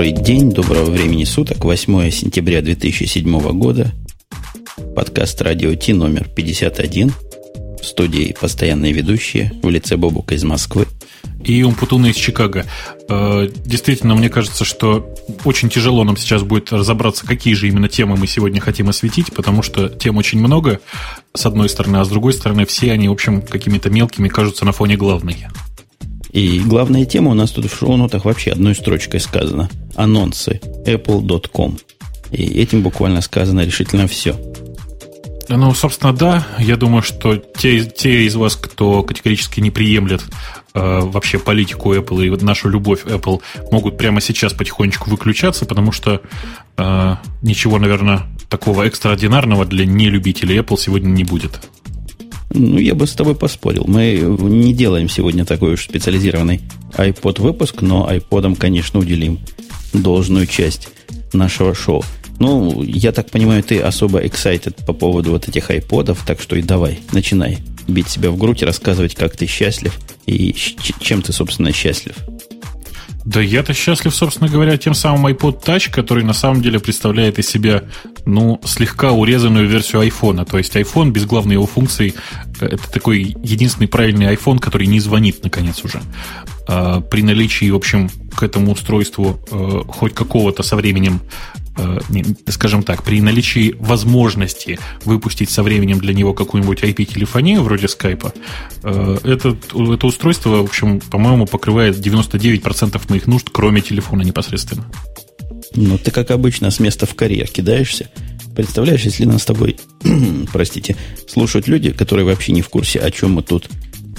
Добрый день, доброго времени суток, 8 сентября 2007 года. Подкаст «Радио Ти» номер 51. В студии постоянные ведущие в лице Бобука из Москвы. И Умпутуна из Чикаго. Э, действительно, мне кажется, что очень тяжело нам сейчас будет разобраться, какие же именно темы мы сегодня хотим осветить, потому что тем очень много, с одной стороны, а с другой стороны, все они, в общем, какими-то мелкими кажутся на фоне главной. И главная тема у нас тут в шоу-нотах вообще одной строчкой сказано. Анонсы apple.com. И этим буквально сказано решительно все. Ну, собственно, да. Я думаю, что те, те из вас, кто категорически не приемлет э, вообще политику Apple и нашу любовь Apple, могут прямо сейчас потихонечку выключаться, потому что э, ничего, наверное, такого экстраординарного для нелюбителей Apple сегодня не будет. Ну, я бы с тобой поспорил. Мы не делаем сегодня такой уж специализированный iPod выпуск, но iPodам, конечно, уделим должную часть нашего шоу. Ну, я так понимаю, ты особо excited по поводу вот этих айподов, так что и давай, начинай бить себя в грудь рассказывать, как ты счастлив и чем ты, собственно, счастлив. Да я-то счастлив, собственно говоря, тем самым iPod Touch, который на самом деле представляет из себя, ну, слегка урезанную версию iPhone. То есть iPhone без главной его функции – это такой единственный правильный iPhone, который не звонит, наконец, уже. А, при наличии, в общем, к этому устройству э, хоть какого-то со временем Э, скажем так, при наличии возможности выпустить со временем для него какую-нибудь IP-телефонию вроде скайпа, э, это, это устройство, в общем, по-моему, покрывает 99% моих нужд, кроме телефона непосредственно. Ну, ты, как обычно, с места в карьер кидаешься. Представляешь, если нас с тобой, простите, слушают люди, которые вообще не в курсе, о чем мы тут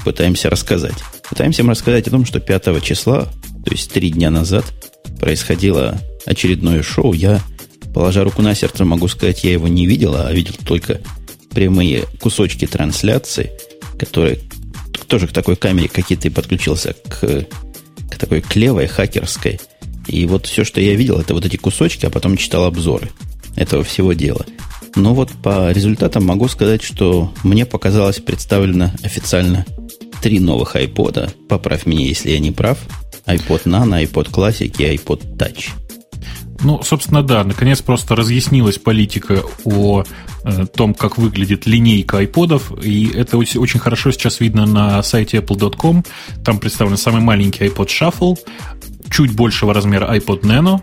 пытаемся рассказать. Пытаемся им рассказать о том, что 5 числа, то есть три дня назад, происходило очередное шоу. Я, положа руку на сердце, могу сказать, я его не видел, а видел только прямые кусочки трансляции, которые тоже к такой камере какие-то и подключился к, к такой клевой хакерской. И вот все, что я видел, это вот эти кусочки, а потом читал обзоры этого всего дела. Но вот по результатам могу сказать, что мне показалось представлено официально три новых iPod. Поправь меня, если я не прав. iPod Nano, iPod Classic и iPod Touch. Ну, собственно, да, наконец просто разъяснилась политика о э, том, как выглядит линейка айподов, и это очень хорошо сейчас видно на сайте apple.com. Там представлен самый маленький iPod Shuffle, чуть большего размера iPod Nano,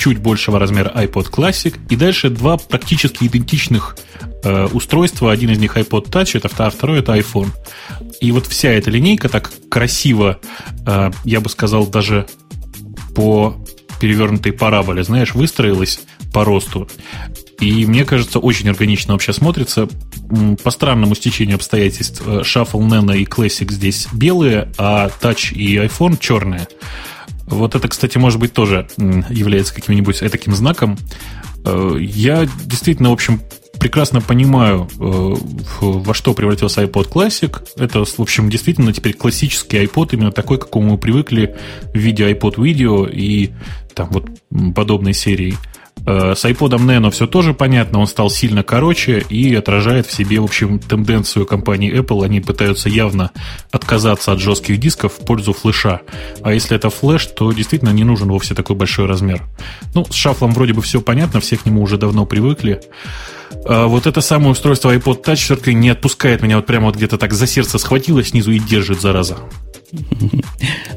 чуть большего размера iPod Classic, и дальше два практически идентичных э, устройства. Один из них iPod Touch, это второй, второй это iPhone. И вот вся эта линейка так красиво, э, я бы сказал, даже по перевернутой параболе, знаешь, выстроилась по росту. И мне кажется, очень органично вообще смотрится. По странному стечению обстоятельств э, Shuffle Nano и Classic здесь белые, а Touch и iPhone черные. Вот это, кстати, может быть, тоже является каким-нибудь таким знаком. Э, я действительно, в общем, прекрасно понимаю, э, во что превратился iPod Classic. Это, в общем, действительно теперь классический iPod, именно такой, к какому мы привыкли в виде iPod Video и там вот подобной серии. Э, с iPod Nano все тоже понятно, он стал сильно короче и отражает в себе, в общем, тенденцию компании Apple. Они пытаются явно отказаться от жестких дисков в пользу флеша. А если это флеш, то действительно не нужен вовсе такой большой размер. Ну, с шафлом вроде бы все понятно, все к нему уже давно привыкли. А вот это самое устройство iPod Touch все-таки не отпускает меня вот прямо вот где-то так за сердце схватило снизу и держит, зараза.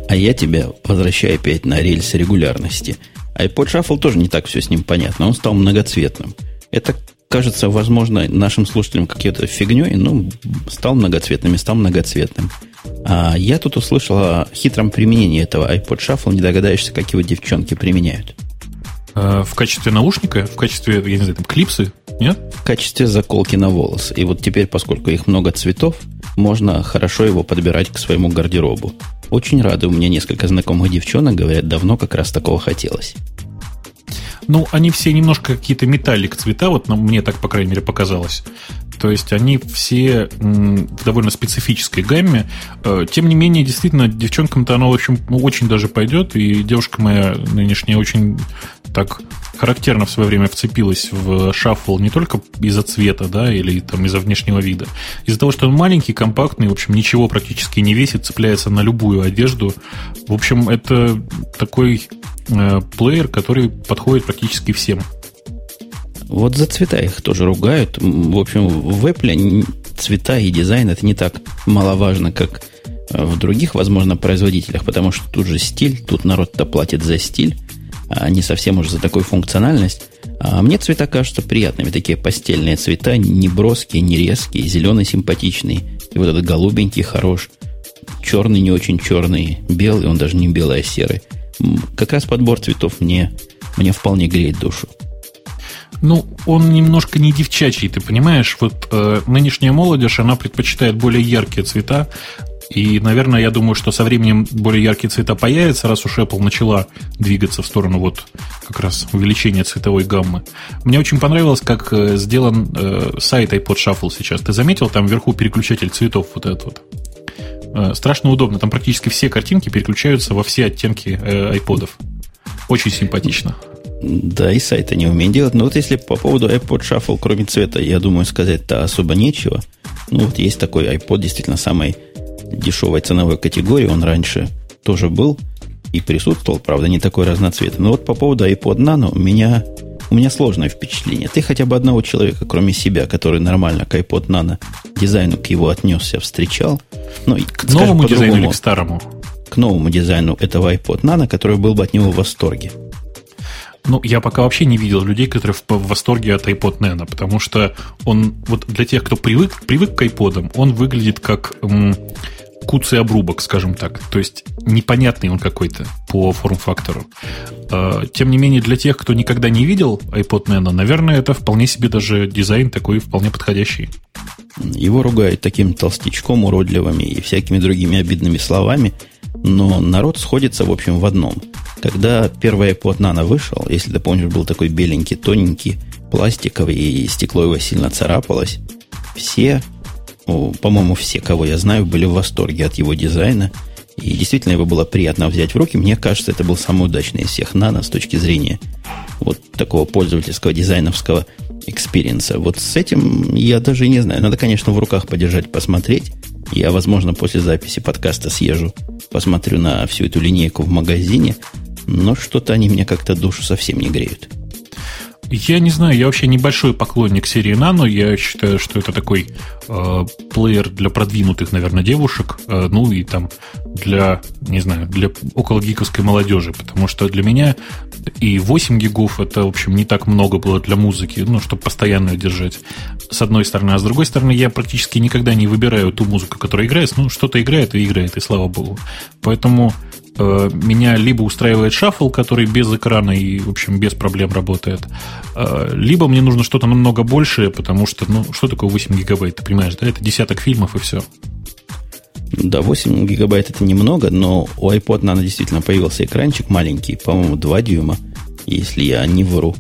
А я тебя возвращаю опять на рельсы регулярности. iPod Shuffle тоже не так все с ним понятно. Он стал многоцветным. Это кажется, возможно, нашим слушателям какой-то фигней, но стал многоцветным и стал многоцветным. А я тут услышал о хитром применении этого iPod Shuffle, не догадаешься, как его девчонки применяют. А, в качестве наушника, в качестве, я не знаю, там, клипсы, нет? В качестве заколки на волос. И вот теперь, поскольку их много цветов, можно хорошо его подбирать к своему гардеробу. Очень рады, у меня несколько знакомых девчонок говорят, давно как раз такого хотелось. Ну, они все немножко какие-то металлик цвета, вот мне так, по крайней мере, показалось. То есть они все в довольно специфической гамме. Э, тем не менее, действительно, девчонкам-то оно, в общем, очень даже пойдет. И девушка моя нынешняя очень так характерно в свое время вцепилась в Shuffle не только из-за цвета, да, или там из-за внешнего вида. Из-за того, что он маленький, компактный, в общем, ничего практически не весит, цепляется на любую одежду. В общем, это такой э, плеер, который подходит практически всем. Вот за цвета их тоже ругают. В общем, в Apple цвета и дизайн это не так маловажно, как э, в других, возможно, производителях, потому что тут же стиль, тут народ-то платит за стиль, не совсем уже за такую функциональность. А мне цвета кажутся приятными, такие постельные цвета, не броские, не резкие, зеленый симпатичный, и вот этот голубенький хорош, черный не очень черный, белый, он даже не белый, а серый. Как раз подбор цветов мне, мне вполне греет душу. Ну, он немножко не девчачий, ты понимаешь? Вот э, нынешняя молодежь, она предпочитает более яркие цвета. И, наверное, я думаю, что со временем более яркие цвета появятся, раз уж Apple начала двигаться в сторону вот как раз увеличения цветовой гаммы. Мне очень понравилось, как э, сделан э, сайт iPod Shuffle сейчас. Ты заметил, там вверху переключатель цветов вот этот вот? Э, страшно удобно. Там практически все картинки переключаются во все оттенки э, айподов. Очень симпатично. Да, и сайта не умеем делать. Но вот если по поводу iPod Shuffle, кроме цвета, я думаю, сказать-то особо нечего. Ну, вот есть такой iPod, действительно, самой дешевой ценовой категории. Он раньше тоже был и присутствовал, правда, не такой разноцветный. Но вот по поводу iPod Nano у меня, у меня сложное впечатление. Ты хотя бы одного человека, кроме себя, который нормально к iPod Nano дизайну к его отнесся, встречал. Ну, к новому дизайну или к старому? К новому дизайну этого iPod Nano, который был бы от него в восторге. Ну, я пока вообще не видел людей, которые в, в восторге от iPod Nano, потому что он, вот для тех, кто привык, привык к iPod, он выглядит как м, куцый обрубок, скажем так. То есть непонятный он какой-то по форм-фактору. А, тем не менее, для тех, кто никогда не видел iPod Nano, наверное, это вполне себе даже дизайн такой вполне подходящий. Его ругают таким толстячком уродливыми и всякими другими обидными словами, но народ сходится, в общем, в одном – когда первый iPod Nano вышел, если ты помнишь, был такой беленький, тоненький, пластиковый, и стекло его сильно царапалось, все, по-моему, все, кого я знаю, были в восторге от его дизайна. И действительно его было приятно взять в руки. Мне кажется, это был самый удачный из всех nano с точки зрения вот такого пользовательского дизайновского experience а. Вот с этим я даже не знаю. Надо, конечно, в руках подержать, посмотреть. Я, возможно, после записи подкаста съезжу, посмотрю на всю эту линейку в магазине. Но что-то они мне как-то душу совсем не греют. Я не знаю, я вообще небольшой поклонник серии Nano. Я считаю, что это такой э, плеер для продвинутых, наверное, девушек. Э, ну и там для, не знаю, для около гиковской молодежи. Потому что для меня и 8 гигов это, в общем, не так много было для музыки, ну, чтобы постоянно держать. С одной стороны. А с другой стороны, я практически никогда не выбираю ту музыку, которая играет. Ну, что-то играет и играет, и слава богу. Поэтому меня либо устраивает шаффл, который без экрана и, в общем, без проблем работает, э, либо мне нужно что-то намного большее, потому что, ну, что такое 8 гигабайт, ты понимаешь, да? Это десяток фильмов и все. Да, 8 гигабайт это немного, но у iPod Nano действительно появился экранчик маленький, по-моему, 2 дюйма, если я не вру.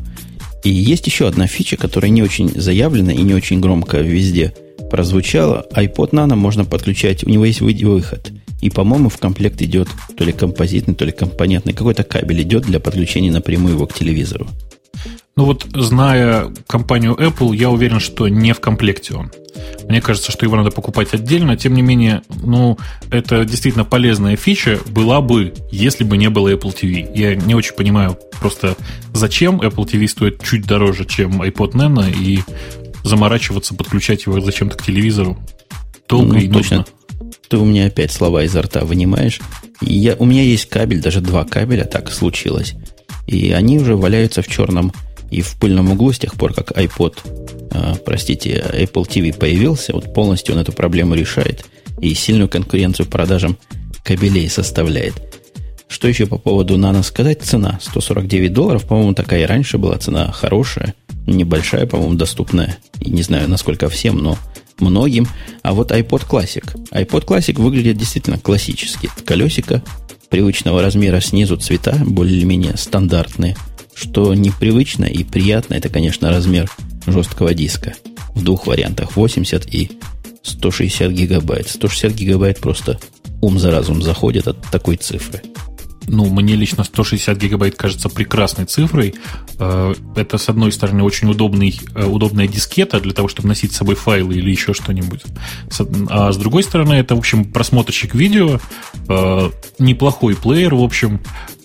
И есть еще одна фича, которая не очень заявлена и не очень громко везде прозвучала. iPod Nano можно подключать, у него есть выход – и, по-моему, в комплект идет то ли композитный, то ли компонентный. Какой-то кабель идет для подключения напрямую его к телевизору. Ну вот, зная компанию Apple, я уверен, что не в комплекте он. Мне кажется, что его надо покупать отдельно. Тем не менее, ну, это действительно полезная фича была бы, если бы не было Apple TV. Я не очень понимаю просто, зачем Apple TV стоит чуть дороже, чем iPod Nano, и заморачиваться, подключать его зачем-то к телевизору долго ну, и точно. нужно ты у меня опять слова изо рта вынимаешь. я, у меня есть кабель, даже два кабеля, так случилось. И они уже валяются в черном и в пыльном углу с тех пор, как iPod, э, простите, Apple TV появился. Вот полностью он эту проблему решает и сильную конкуренцию продажам кабелей составляет. Что еще по поводу Nano сказать? Цена 149 долларов. По-моему, такая и раньше была цена хорошая, небольшая, по-моему, доступная. И не знаю, насколько всем, но многим. А вот iPod Classic. iPod Classic выглядит действительно классически. Колесико привычного размера снизу цвета более-менее стандартные. Что непривычно и приятно, это, конечно, размер жесткого диска. В двух вариантах. 80 и 160 гигабайт. 160 гигабайт просто ум за разум заходит от такой цифры. Ну, мне лично 160 гигабайт кажется прекрасной цифрой. Э, это, с одной стороны, очень удобный, э, удобная дискета для того, чтобы носить с собой файлы или еще что-нибудь. А с другой стороны, это, в общем, просмотрщик видео, э, неплохой плеер, в общем,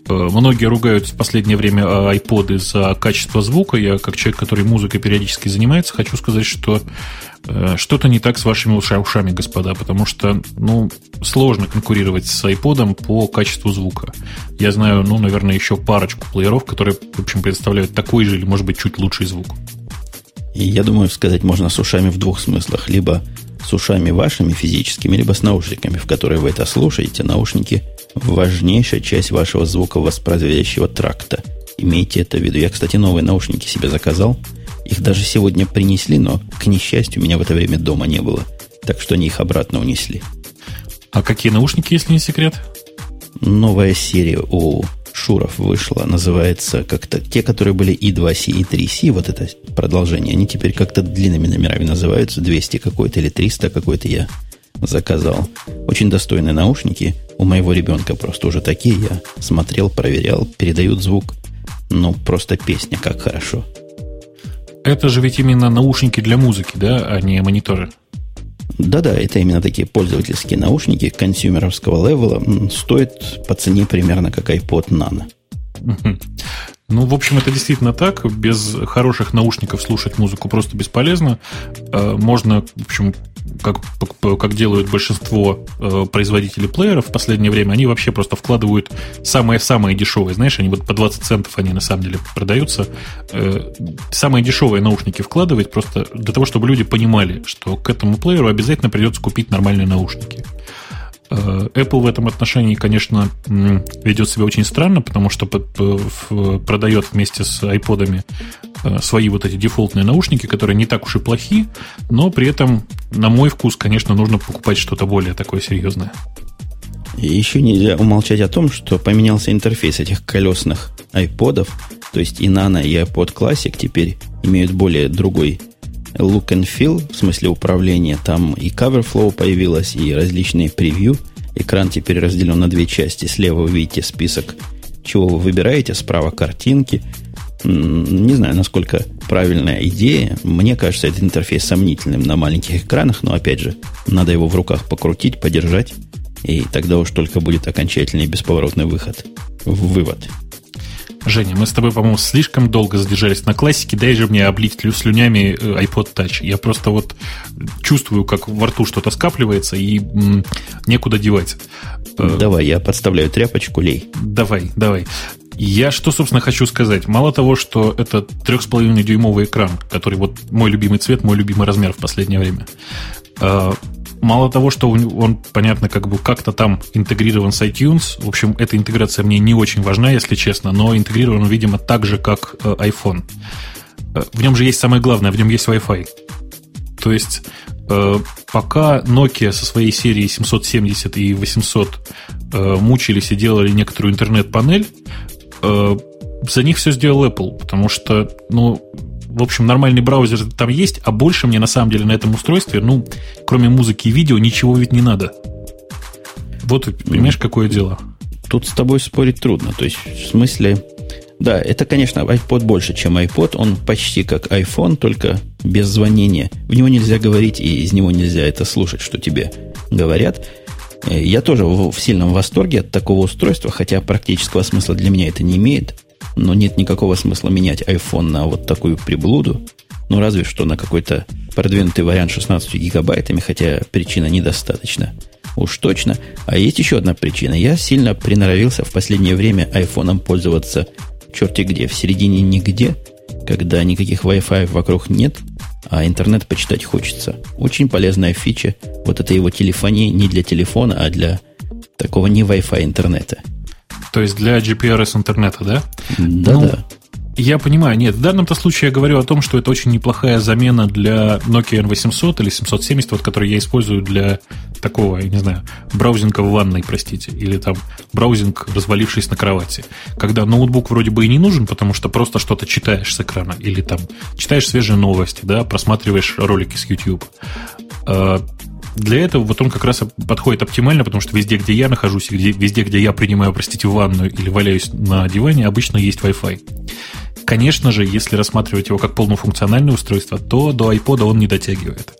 Многие ругают в последнее время iPod за качество звука. Я, как человек, который музыкой периодически занимается, хочу сказать, что Э, что-то не так с вашими ушами, господа, потому что, ну, сложно конкурировать с iPod по качеству звука. Я знаю, ну, наверное, еще парочку плееров, которые, в общем, представляют такой же или, может быть, чуть лучший звук. И я думаю, сказать можно с ушами в двух смыслах. Либо с ушами вашими физическими, либо с наушниками, в которые вы это слушаете. Наушники – важнейшая часть вашего звуковоспроизводящего тракта. Имейте это в виду. Я, кстати, новые наушники себе заказал – их даже сегодня принесли, но, к несчастью, меня в это время дома не было. Так что они их обратно унесли. А какие наушники, если не секрет? Новая серия у Шуров вышла. Называется как-то... Те, которые были И2C и 3C, вот это продолжение, они теперь как-то длинными номерами называются. 200 какой-то или 300 какой-то я заказал. Очень достойные наушники. У моего ребенка просто уже такие. Я смотрел, проверял, передают звук. Ну, просто песня, как хорошо. Это же ведь именно наушники для музыки, да, а не мониторы. Да-да, это именно такие пользовательские наушники консюмеровского левела. Стоят по цене примерно как iPod Nano. Ну, в общем, это действительно так. Без хороших наушников слушать музыку просто бесполезно. Э, можно, в общем, как, как делают большинство э, производителей плееров в последнее время, они вообще просто вкладывают самые-самые дешевые. Знаешь, они вот по 20 центов они на самом деле продаются. Э, самые дешевые наушники вкладывать просто для того, чтобы люди понимали, что к этому плееру обязательно придется купить нормальные наушники. Э, Apple в этом отношении, конечно, ведет себя очень странно, потому что продает вместе с iPod'ами э, свои вот эти дефолтные наушники, которые не так уж и плохи, но при этом, на мой вкус, конечно, нужно покупать что-то более такое серьезное. И еще нельзя умолчать о том, что поменялся интерфейс этих колесных iPod'ов, то есть и Nano, и iPod Classic теперь имеют более другой look and feel, в смысле управления. Там и cover flow появилось, и различные превью. Экран теперь разделен на две части. Слева вы видите список, чего вы выбираете, справа картинки. Не знаю, насколько правильная идея. Мне кажется, этот интерфейс сомнительным на маленьких экранах, но опять же, надо его в руках покрутить, подержать, и тогда уж только будет окончательный бесповоротный выход. Вывод. Женя, мы с тобой, по-моему, слишком долго задержались на классике. Дай же мне облить слюнями э, iPod Touch. Я просто вот чувствую, как во рту что-то скапливается, и м, некуда девать. Э, давай, я подставляю тряпочку, лей. Давай, давай. Я что, собственно, хочу сказать? Мало того, что это 3,5-дюймовый экран, который вот мой любимый цвет, мой любимый размер в последнее время. Мало того, что он, понятно, как бы как-то там интегрирован с iTunes. В общем, эта интеграция мне не очень важна, если честно, но интегрирован, видимо, так же, как э, iPhone. Э, в нем же есть самое главное, в нем есть Wi-Fi. То есть, э, пока Nokia со своей серией 770 и 800 мучились и делали некоторую интернет-панель, за них все сделал Apple, потому что, ну, в общем, нормальный браузер там есть, а больше мне на самом деле на этом устройстве, ну, кроме музыки и видео, ничего ведь не надо. Вот, понимаешь, какое дело? Тут с тобой спорить трудно. То есть, в смысле, да, это, конечно, iPod больше, чем iPod. Он почти как iPhone, только без звонения. В него нельзя говорить, и из него нельзя это слушать, что тебе говорят. Э, я тоже в сильном восторге от такого устройства, хотя практического смысла для меня это не имеет но нет никакого смысла менять iPhone на вот такую приблуду. Ну, разве что на какой-то продвинутый вариант 16 гигабайтами, хотя причина недостаточно. Уж точно. А есть еще одна причина. Я сильно приноровился в последнее время айфоном пользоваться черти где. В середине нигде, когда никаких Wi-Fi вокруг нет, а интернет почитать хочется. Очень полезная фича. Вот это его телефонии не для телефона, а для такого не Wi-Fi интернета. То есть для GPRS интернета, да? Да, ну, да. Я понимаю, нет, в данном-то случае я говорю о том, что это очень неплохая замена для Nokia N800 или 770, вот, который я использую для такого, я не знаю, браузинга в ванной, простите, или там браузинг, развалившись на кровати. Когда ноутбук вроде бы и не нужен, потому что просто что-то читаешь с экрана, или там читаешь свежие новости, да, просматриваешь ролики с YouTube. Для этого вот он как раз подходит оптимально, потому что везде, где я нахожусь, везде, везде, где я принимаю, простите, ванную или валяюсь на диване, обычно есть Wi-Fi. Конечно же, если рассматривать его как полнофункциональное устройство, то до iPod он не дотягивает.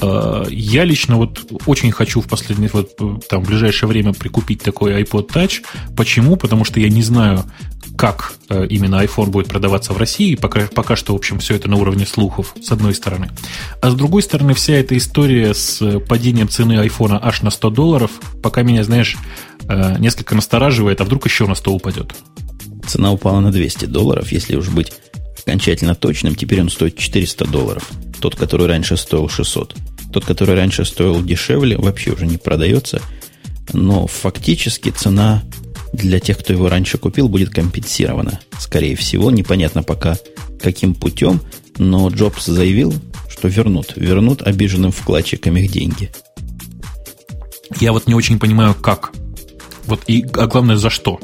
А, я лично вот очень хочу в последнее, вот там, в ближайшее время прикупить такой iPod Touch. Почему? Потому что я не знаю, как э, именно iPhone будет продаваться в России. Пока, пока что, в общем, все это на уровне слухов, с одной стороны. А с другой стороны, вся эта история с падением цены iPhone аж на 100 долларов, пока меня, знаешь, э, несколько настораживает, а вдруг еще на 100 упадет. Цена упала на 200 долларов, если уж быть окончательно точным. Теперь он стоит 400 долларов. Тот, который раньше стоил 600. Тот, который раньше стоил дешевле, вообще уже не продается. Но фактически цена для тех, кто его раньше купил, будет компенсирована. Скорее всего, непонятно пока каким путем, но Джобс заявил, что вернут. Вернут обиженным вкладчикам их деньги. Я вот не очень понимаю, как. Вот и, а главное, за что.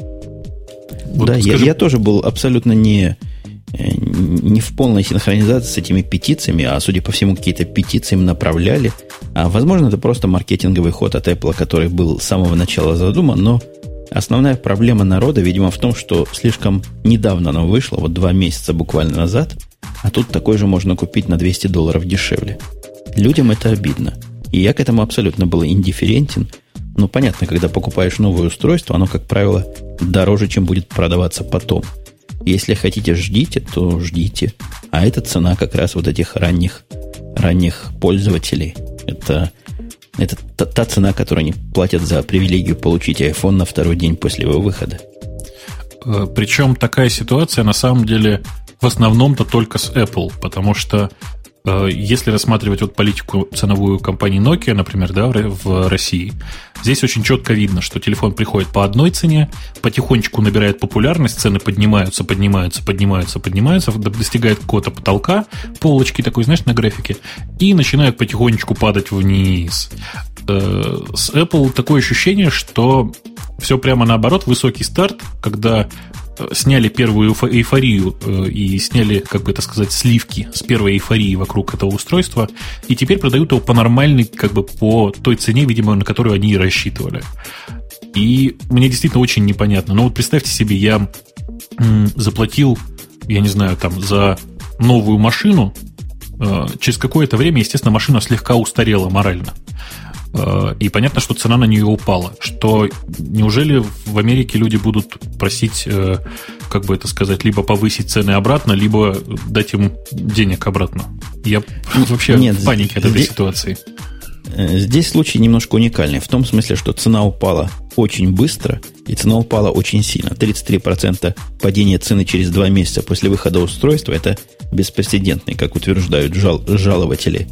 Вот да, скажи... я, я тоже был абсолютно не, не в полной синхронизации с этими петициями, а, судя по всему, какие-то петиции им направляли. А, возможно, это просто маркетинговый ход от Apple, который был с самого начала задуман, но основная проблема народа, видимо, в том, что слишком недавно оно вышло, вот два месяца буквально назад, а тут такой же можно купить на 200 долларов дешевле. Людям это обидно. И я к этому абсолютно был индифферентен – ну, понятно, когда покупаешь новое устройство, оно, как правило, дороже, чем будет продаваться потом. Если хотите, ждите, то ждите. А это цена как раз вот этих ранних, ранних пользователей. Это, это та, та цена, которую они платят за привилегию получить iPhone на второй день после его выхода. Э, Причем такая ситуация на самом деле в основном-то только с Apple, потому что если рассматривать вот политику ценовую компании Nokia, например, да, в России, здесь очень четко видно, что телефон приходит по одной цене, потихонечку набирает популярность, цены поднимаются, поднимаются, поднимаются, поднимаются, достигает какого-то потолка, полочки такой, знаешь, на графике, и начинает потихонечку падать вниз. Э, с Apple такое ощущение, что все прямо наоборот, высокий старт, когда сняли первую эйфорию э, и сняли, как бы это сказать, сливки с первой эйфории вокруг этого устройства, и теперь продают его по нормальной, как бы по той цене, видимо, на которую они и рассчитывали. И мне действительно очень непонятно. Но вот представьте себе, я заплатил, я не знаю, там за новую машину, э, через какое-то время, естественно, машина слегка устарела морально. Э, и понятно, что цена на нее упала. Что неужели в Америке люди будут просить, э, как бы это сказать, либо повысить цены обратно, либо дать им денег обратно? Я вообще Нет, в панике от этой здесь, ситуации. Э, здесь случай немножко уникальный. В том смысле, что цена упала очень быстро, и цена упала очень сильно. 33% падения цены через два месяца после выхода устройства – это беспрецедентный, как утверждают жал, жалователи,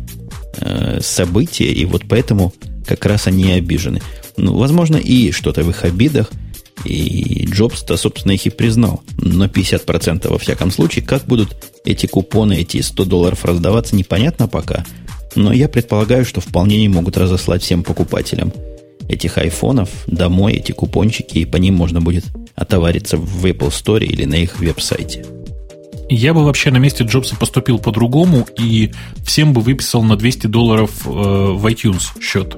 события. И вот поэтому как раз они обижены. Ну, возможно, и что-то в их обидах, и Джобс-то, собственно, их и признал. Но 50% во всяком случае. Как будут эти купоны, эти 100 долларов раздаваться, непонятно пока. Но я предполагаю, что вполне они могут разослать всем покупателям этих айфонов домой, эти купончики, и по ним можно будет отовариться в Apple Store или на их веб-сайте. Я бы вообще на месте Джобса поступил по-другому и всем бы выписал на 200 долларов э, в iTunes счет.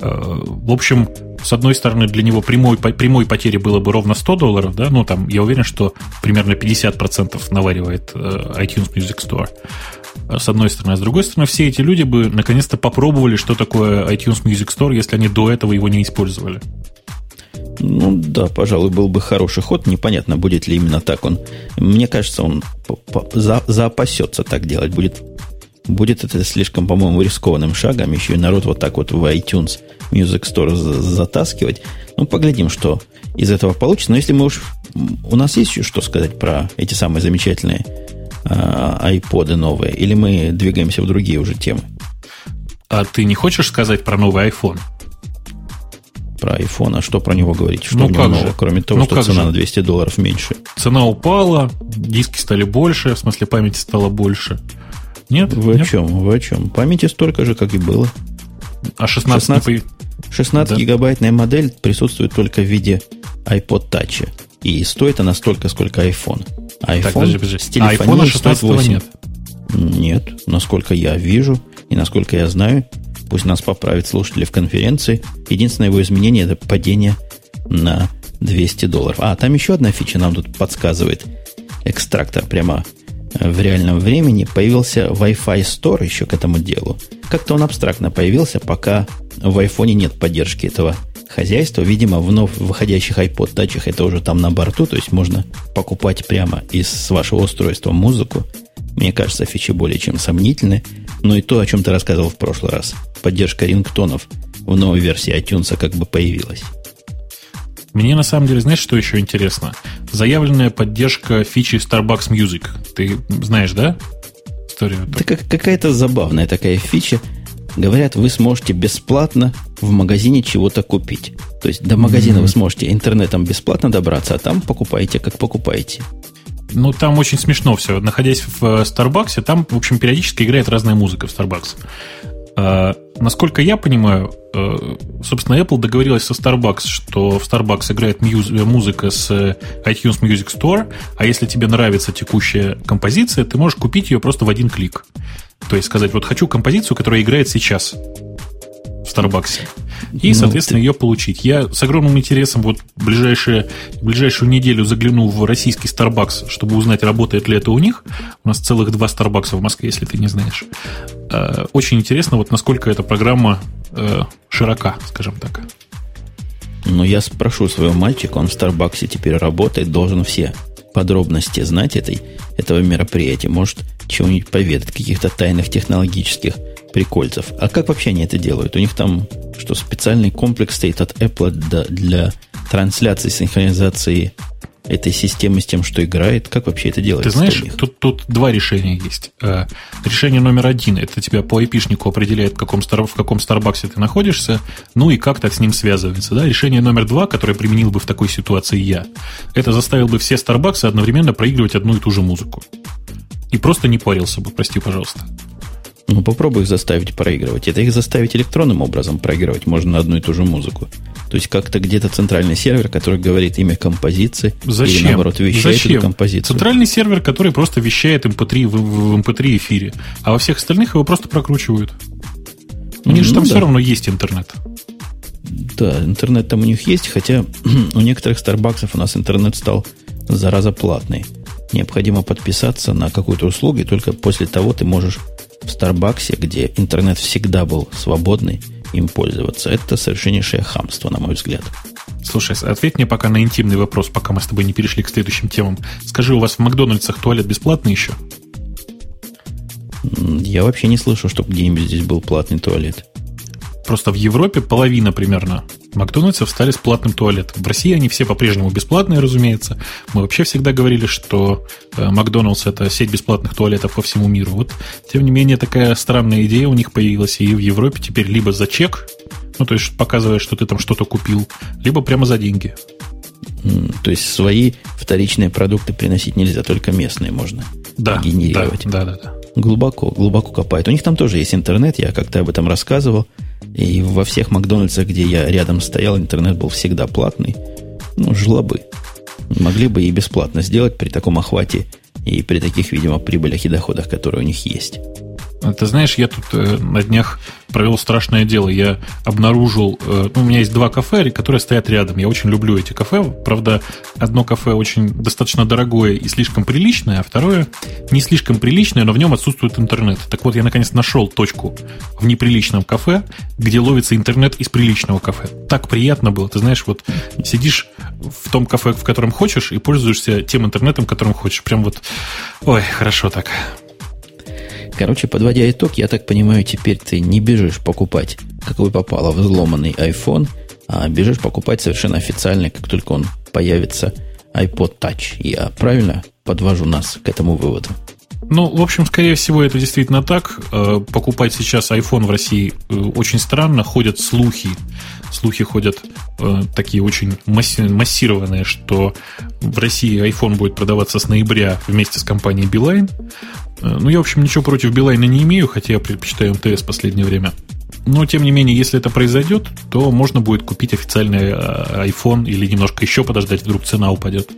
Э, в общем, с одной стороны, для него прямой, прямой потери было бы ровно 100 долларов, да, ну там, я уверен, что примерно 50% наваривает э, iTunes Music Store. С одной стороны. А с другой стороны, все эти люди бы наконец-то попробовали, что такое iTunes Music Store, если они до этого его не использовали. Ну да, пожалуй, был бы хороший ход. Непонятно, будет ли именно так он. Мне кажется, он за, заопасется так делать. Будет, будет это слишком, по-моему, рискованным шагом. Еще и народ вот так вот в iTunes Music Store затаскивать. Ну, поглядим, что из этого получится. Но если мы уж... У нас есть еще что сказать про эти самые замечательные айподы новые? Или мы двигаемся в другие уже темы? А ты не хочешь сказать про новый iPhone? Про iPhone, а что про него говорить? Что ну, в нем нового, кроме того, ну, что цена же? на 200 долларов меньше? Цена упала, диски стали больше, в смысле памяти стало больше. Нет? Вы Нет? о чем? Вы о чем? Памяти столько же, как и было. А 16, 16, 16 да? гигабайтная модель присутствует только в виде iPod Touch. И стоит она столько, сколько iPhone. iPhone так, подожди, подожди. с телефонией а 16 стоит 8. нет? Нет, насколько я вижу и насколько я знаю, Пусть нас поправит слушатели в конференции. Единственное его изменение – это падение на 200 долларов. А, там еще одна фича нам тут подсказывает. Экстрактор прямо в реальном времени. Появился Wi-Fi Store еще к этому делу. Как-то он абстрактно появился, пока в iPhone нет поддержки этого хозяйства. Видимо, вновь выходящих iPod Touch это уже там на борту, то есть можно покупать прямо из вашего устройства музыку. Мне кажется, фичи более чем сомнительны. Но и то, о чем ты рассказывал в прошлый раз. Поддержка рингтонов в новой версии iTunes как бы появилась. Мне на самом деле, знаешь, что еще интересно? Заявленная поддержка фичи Starbucks Music. Ты знаешь, да? Историю. Это как, какая-то забавная такая фича. Говорят, вы сможете бесплатно в магазине чего-то купить. То есть до магазина mm-hmm. вы сможете интернетом бесплатно добраться, а там покупаете, как покупаете. Ну, там очень смешно все. Находясь в э, Starbucks, там, в общем, периодически играет разная музыка в Starbucks. А, насколько я понимаю, э, собственно, Apple договорилась со Starbucks, что в Starbucks играет музыка с iTunes Music Store, а если тебе нравится текущая композиция, ты можешь купить ее просто в один клик. То есть сказать, вот хочу композицию, которая играет сейчас в Starbucks. И, ну, соответственно, ее получить. Я с огромным интересом вот ближайшие, ближайшую неделю загляну в российский Starbucks, чтобы узнать, работает ли это у них. У нас целых два Starbucks в Москве, если ты не знаешь. Э, очень интересно, вот насколько эта программа э, широка, скажем так. Ну, я спрошу своего мальчика, он в Старбаксе теперь работает, должен все подробности знать этой, этого мероприятия. Может, чего-нибудь поведать, каких-то тайных технологических прикольцев. А как вообще они это делают? У них там что специальный комплекс стоит от Apple для, для трансляции, синхронизации этой системы с тем, что играет. Как вообще это делается? Ты знаешь, тут, тут два решения есть. Э, решение номер один – это тебя по IP-шнику определяет, в каком, стар, в каком Старбаксе ты находишься, ну и как так с ним связывается. Да? Решение номер два, которое применил бы в такой ситуации я, это заставил бы все Старбаксы одновременно проигрывать одну и ту же музыку. И просто не парился бы, прости, пожалуйста. Ну, попробуй их заставить проигрывать. Это их заставить электронным образом проигрывать можно на одну и ту же музыку. То есть как-то где-то центральный сервер, который говорит имя композиции, Зачем? или наоборот вещает Зачем? эту композицию. Центральный сервер, который просто вещает MP3 в, в MP3 эфире, а во всех остальных его просто прокручивают. У них ну, же там да. все равно есть интернет. Да, интернет там у них есть, хотя у некоторых Старбаксов у нас интернет стал зараза платный. Необходимо подписаться на какую-то услугу, и только после того ты можешь в Старбаксе, где интернет всегда был свободный, им пользоваться. Это совершеннейшее хамство, на мой взгляд. Слушай, ответь мне пока на интимный вопрос, пока мы с тобой не перешли к следующим темам. Скажи, у вас в Макдональдсах туалет бесплатный еще? Я вообще не слышу, чтобы где-нибудь здесь был платный туалет. Просто в Европе половина примерно Макдональдсов стали с платным туалетом. В России они все по-прежнему бесплатные, разумеется. Мы вообще всегда говорили, что э, Макдональдс это сеть бесплатных туалетов по всему миру. Вот, тем не менее, такая странная идея у них появилась, и в Европе теперь либо за чек, ну, то есть показывая, что ты там что-то купил, либо прямо за деньги. То есть свои вторичные продукты приносить нельзя, только местные можно да, генерировать. Да, да, да. Глубоко, глубоко копает. У них там тоже есть интернет, я как-то об этом рассказывал. И во всех Макдональдсах, где я рядом стоял, интернет был всегда платный. Ну, жлобы. Могли бы и бесплатно сделать при таком охвате и при таких, видимо, прибылях и доходах, которые у них есть. Ты знаешь, я тут э, на днях провел страшное дело. Я обнаружил... Э, ну, у меня есть два кафе, которые стоят рядом. Я очень люблю эти кафе. Правда, одно кафе очень достаточно дорогое и слишком приличное, а второе не слишком приличное, но в нем отсутствует интернет. Так вот, я наконец нашел точку в неприличном кафе, где ловится интернет из приличного кафе. Так приятно было. Ты знаешь, вот сидишь в том кафе, в котором хочешь, и пользуешься тем интернетом, которым хочешь. Прям вот... Ой, хорошо так. Короче, подводя итог, я так понимаю, теперь ты не бежишь покупать, какой попало, взломанный iPhone, а бежишь покупать совершенно официально, как только он появится iPod Touch. Я правильно подвожу нас к этому выводу? Ну, в общем, скорее всего, это действительно так. Э, покупать сейчас iPhone в России э, очень странно. Ходят слухи. Слухи ходят э, такие очень массированные, что в России iPhone будет продаваться с ноября вместе с компанией Beeline. Ну, я, в общем, ничего против Билайна не имею, хотя я предпочитаю МТС в последнее время. Но, тем не менее, если это произойдет, то можно будет купить официальный iPhone или немножко еще подождать, вдруг цена упадет.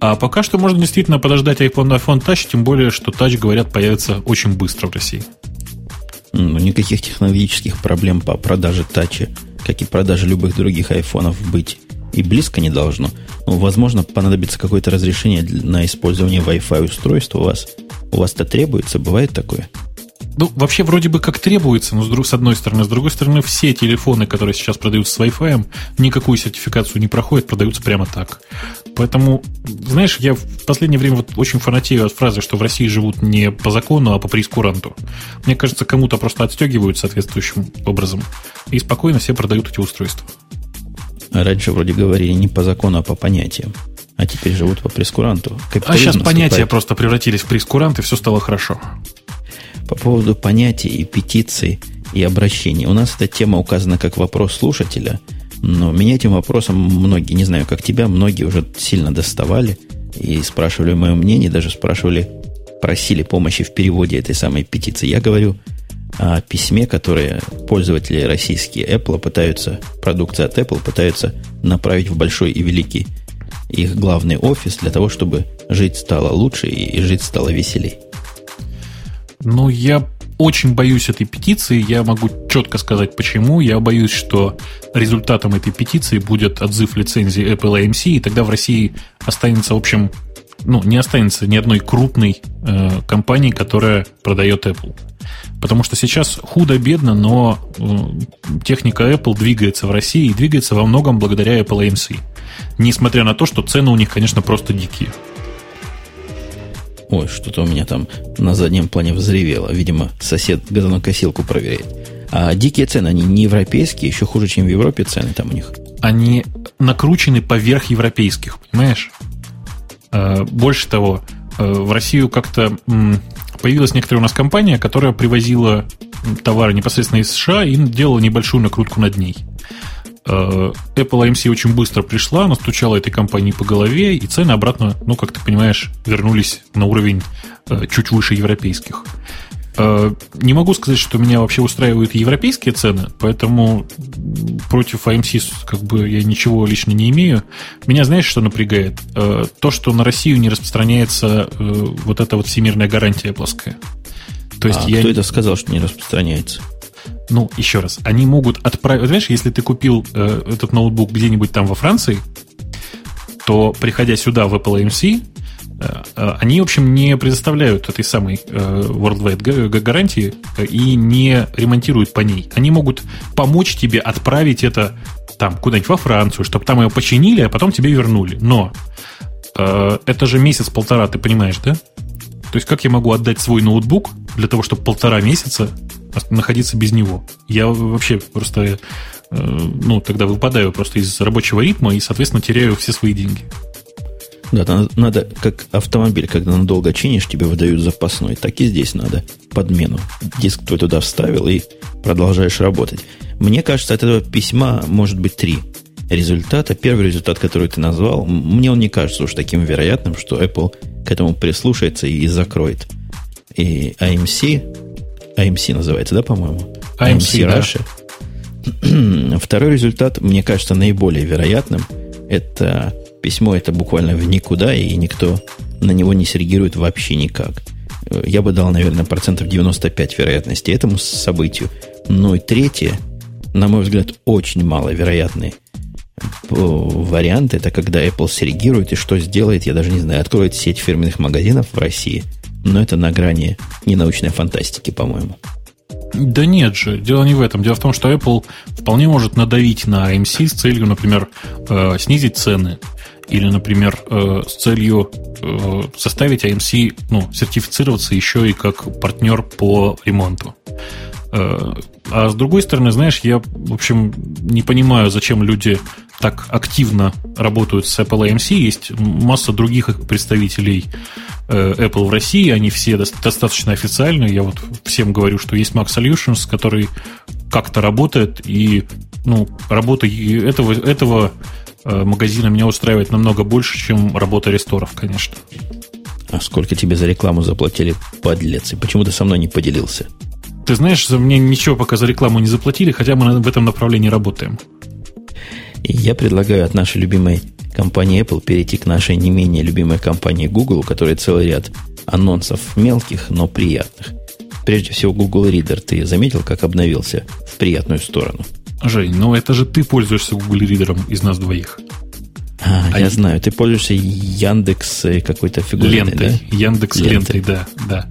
А пока что можно действительно подождать iPhone iPhone Touch, тем более, что Touch, говорят, появится очень быстро в России. Ну, никаких технологических проблем по продаже тачи, как и продаже любых других айфонов быть и близко не должно. Ну, возможно, понадобится какое-то разрешение на использование Wi-Fi устройства у вас. У вас это требуется? Бывает такое? Ну, вообще вроде бы как требуется, но с, друг, с одной стороны. С другой стороны, все телефоны, которые сейчас продаются с Wi-Fi, никакую сертификацию не проходят, продаются прямо так. Поэтому, знаешь, я в последнее время вот очень фанатею от фразы, что в России живут не по закону, а по прескуранту. Мне кажется, кому-то просто отстегивают соответствующим образом, и спокойно все продают эти устройства. Раньше вроде говорили не по закону, а по понятиям. А теперь живут по прескуранту. а сейчас понятия просто превратились в прескурант, и все стало хорошо. По поводу понятий и петиций и обращений. У нас эта тема указана как вопрос слушателя, но меня этим вопросом многие, не знаю, как тебя, многие уже сильно доставали и спрашивали мое мнение, даже спрашивали, просили помощи в переводе этой самой петиции. Я говорю о письме, которое пользователи российские Apple пытаются, продукция от Apple пытаются направить в большой и великий их главный офис для того, чтобы жить стало лучше и жить стало веселей. Ну, я очень боюсь этой петиции. Я могу четко сказать, почему. Я боюсь, что результатом этой петиции будет отзыв лицензии Apple AMC, и тогда в России останется, в общем, ну, не останется ни одной крупной э, компании, которая продает Apple. Потому что сейчас худо-бедно, но э, техника Apple двигается в России и двигается во многом благодаря Apple AMC. Несмотря на то, что цены у них, конечно, просто дикие. Ой, что-то у меня там на заднем плане взревело. Видимо, сосед газонокосилку проверяет. А дикие цены, они не европейские, еще хуже, чем в Европе цены там у них. Они накручены поверх европейских, понимаешь? А, больше того, э, в Россию как-то появилась некоторая у нас компания, которая привозила товары непосредственно из США и делала небольшую накрутку над ней. Э, Apple AMC очень быстро пришла, настучала этой компании по голове, и цены обратно, ну, как ты понимаешь, вернулись на уровень э, чуть выше европейских. Э, не могу сказать, что меня вообще устраивают европейские цены, поэтому против AMC как бы я ничего лично не имею. Меня знаешь, что напрягает? То, что на Россию не распространяется вот эта вот всемирная гарантия плоская. То есть а я... кто это сказал, что не распространяется? ну, еще раз, они могут отправить... Знаешь, если ты купил э, этот ноутбук где-нибудь там во Франции, то, приходя сюда в Apple AMC, э, э, они, в общем, не предоставляют этой самой э, worldwide гарантии э, и не ремонтируют по ней. Они могут помочь тебе отправить это там куда-нибудь во Францию, чтобы там его починили, а потом тебе вернули. Но э, это же месяц-полтора, ты понимаешь, да? То есть как я могу отдать свой ноутбук для того, чтобы полтора месяца находиться без него. Я вообще просто, э, ну, тогда выпадаю просто из рабочего ритма и, соответственно, теряю все свои деньги. Да, надо, надо, как автомобиль, когда надолго чинишь, тебе выдают запасной. Так и здесь надо подмену. Диск твой туда вставил и продолжаешь работать. Мне кажется, от этого письма может быть три результата. Первый результат, который ты назвал, мне он не кажется уж таким вероятным, что Apple к этому прислушается и закроет. И AMC AMC называется, да, по-моему? AMC, AMC да. Russia. Второй результат, мне кажется, наиболее вероятным. Это письмо, это буквально в никуда, и никто на него не среагирует вообще никак. Я бы дал, наверное, процентов 95 вероятности этому событию. Ну и третье, на мой взгляд, очень маловероятный вариант, это когда Apple среагирует и что сделает, я даже не знаю, откроет сеть фирменных магазинов в России – но это на грани ненаучной фантастики, по-моему. Да нет же, дело не в этом. Дело в том, что Apple вполне может надавить на AMC с целью, например, э, снизить цены. Или, например, э, с целью э, заставить AMC ну, сертифицироваться еще и как партнер по ремонту. А с другой стороны, знаешь, я, в общем, не понимаю, зачем люди так активно работают с Apple AMC. Есть масса других представителей Э, Apple в России, они все достаточно официальные. Я вот всем говорю, что есть Mac Solutions, который как-то работает, и ну, работа этого, этого э, магазина меня устраивает намного больше, чем работа ресторов, конечно. А сколько тебе за рекламу заплатили, подлец? И почему ты со мной не поделился? Ты знаешь, мне ничего пока за рекламу не заплатили, хотя мы в этом направлении работаем. И я предлагаю от нашей любимой компании Apple перейти к нашей не менее любимой компании Google, у которой целый ряд анонсов мелких, но приятных. Прежде всего, Google Reader ты заметил, как обновился в приятную сторону? Жень, ну это же ты пользуешься Google Reader из нас двоих. А, а я знаю, ты пользуешься Яндекс э, какой-то фигурой, лентой, да? Яндекс лентой. да, да.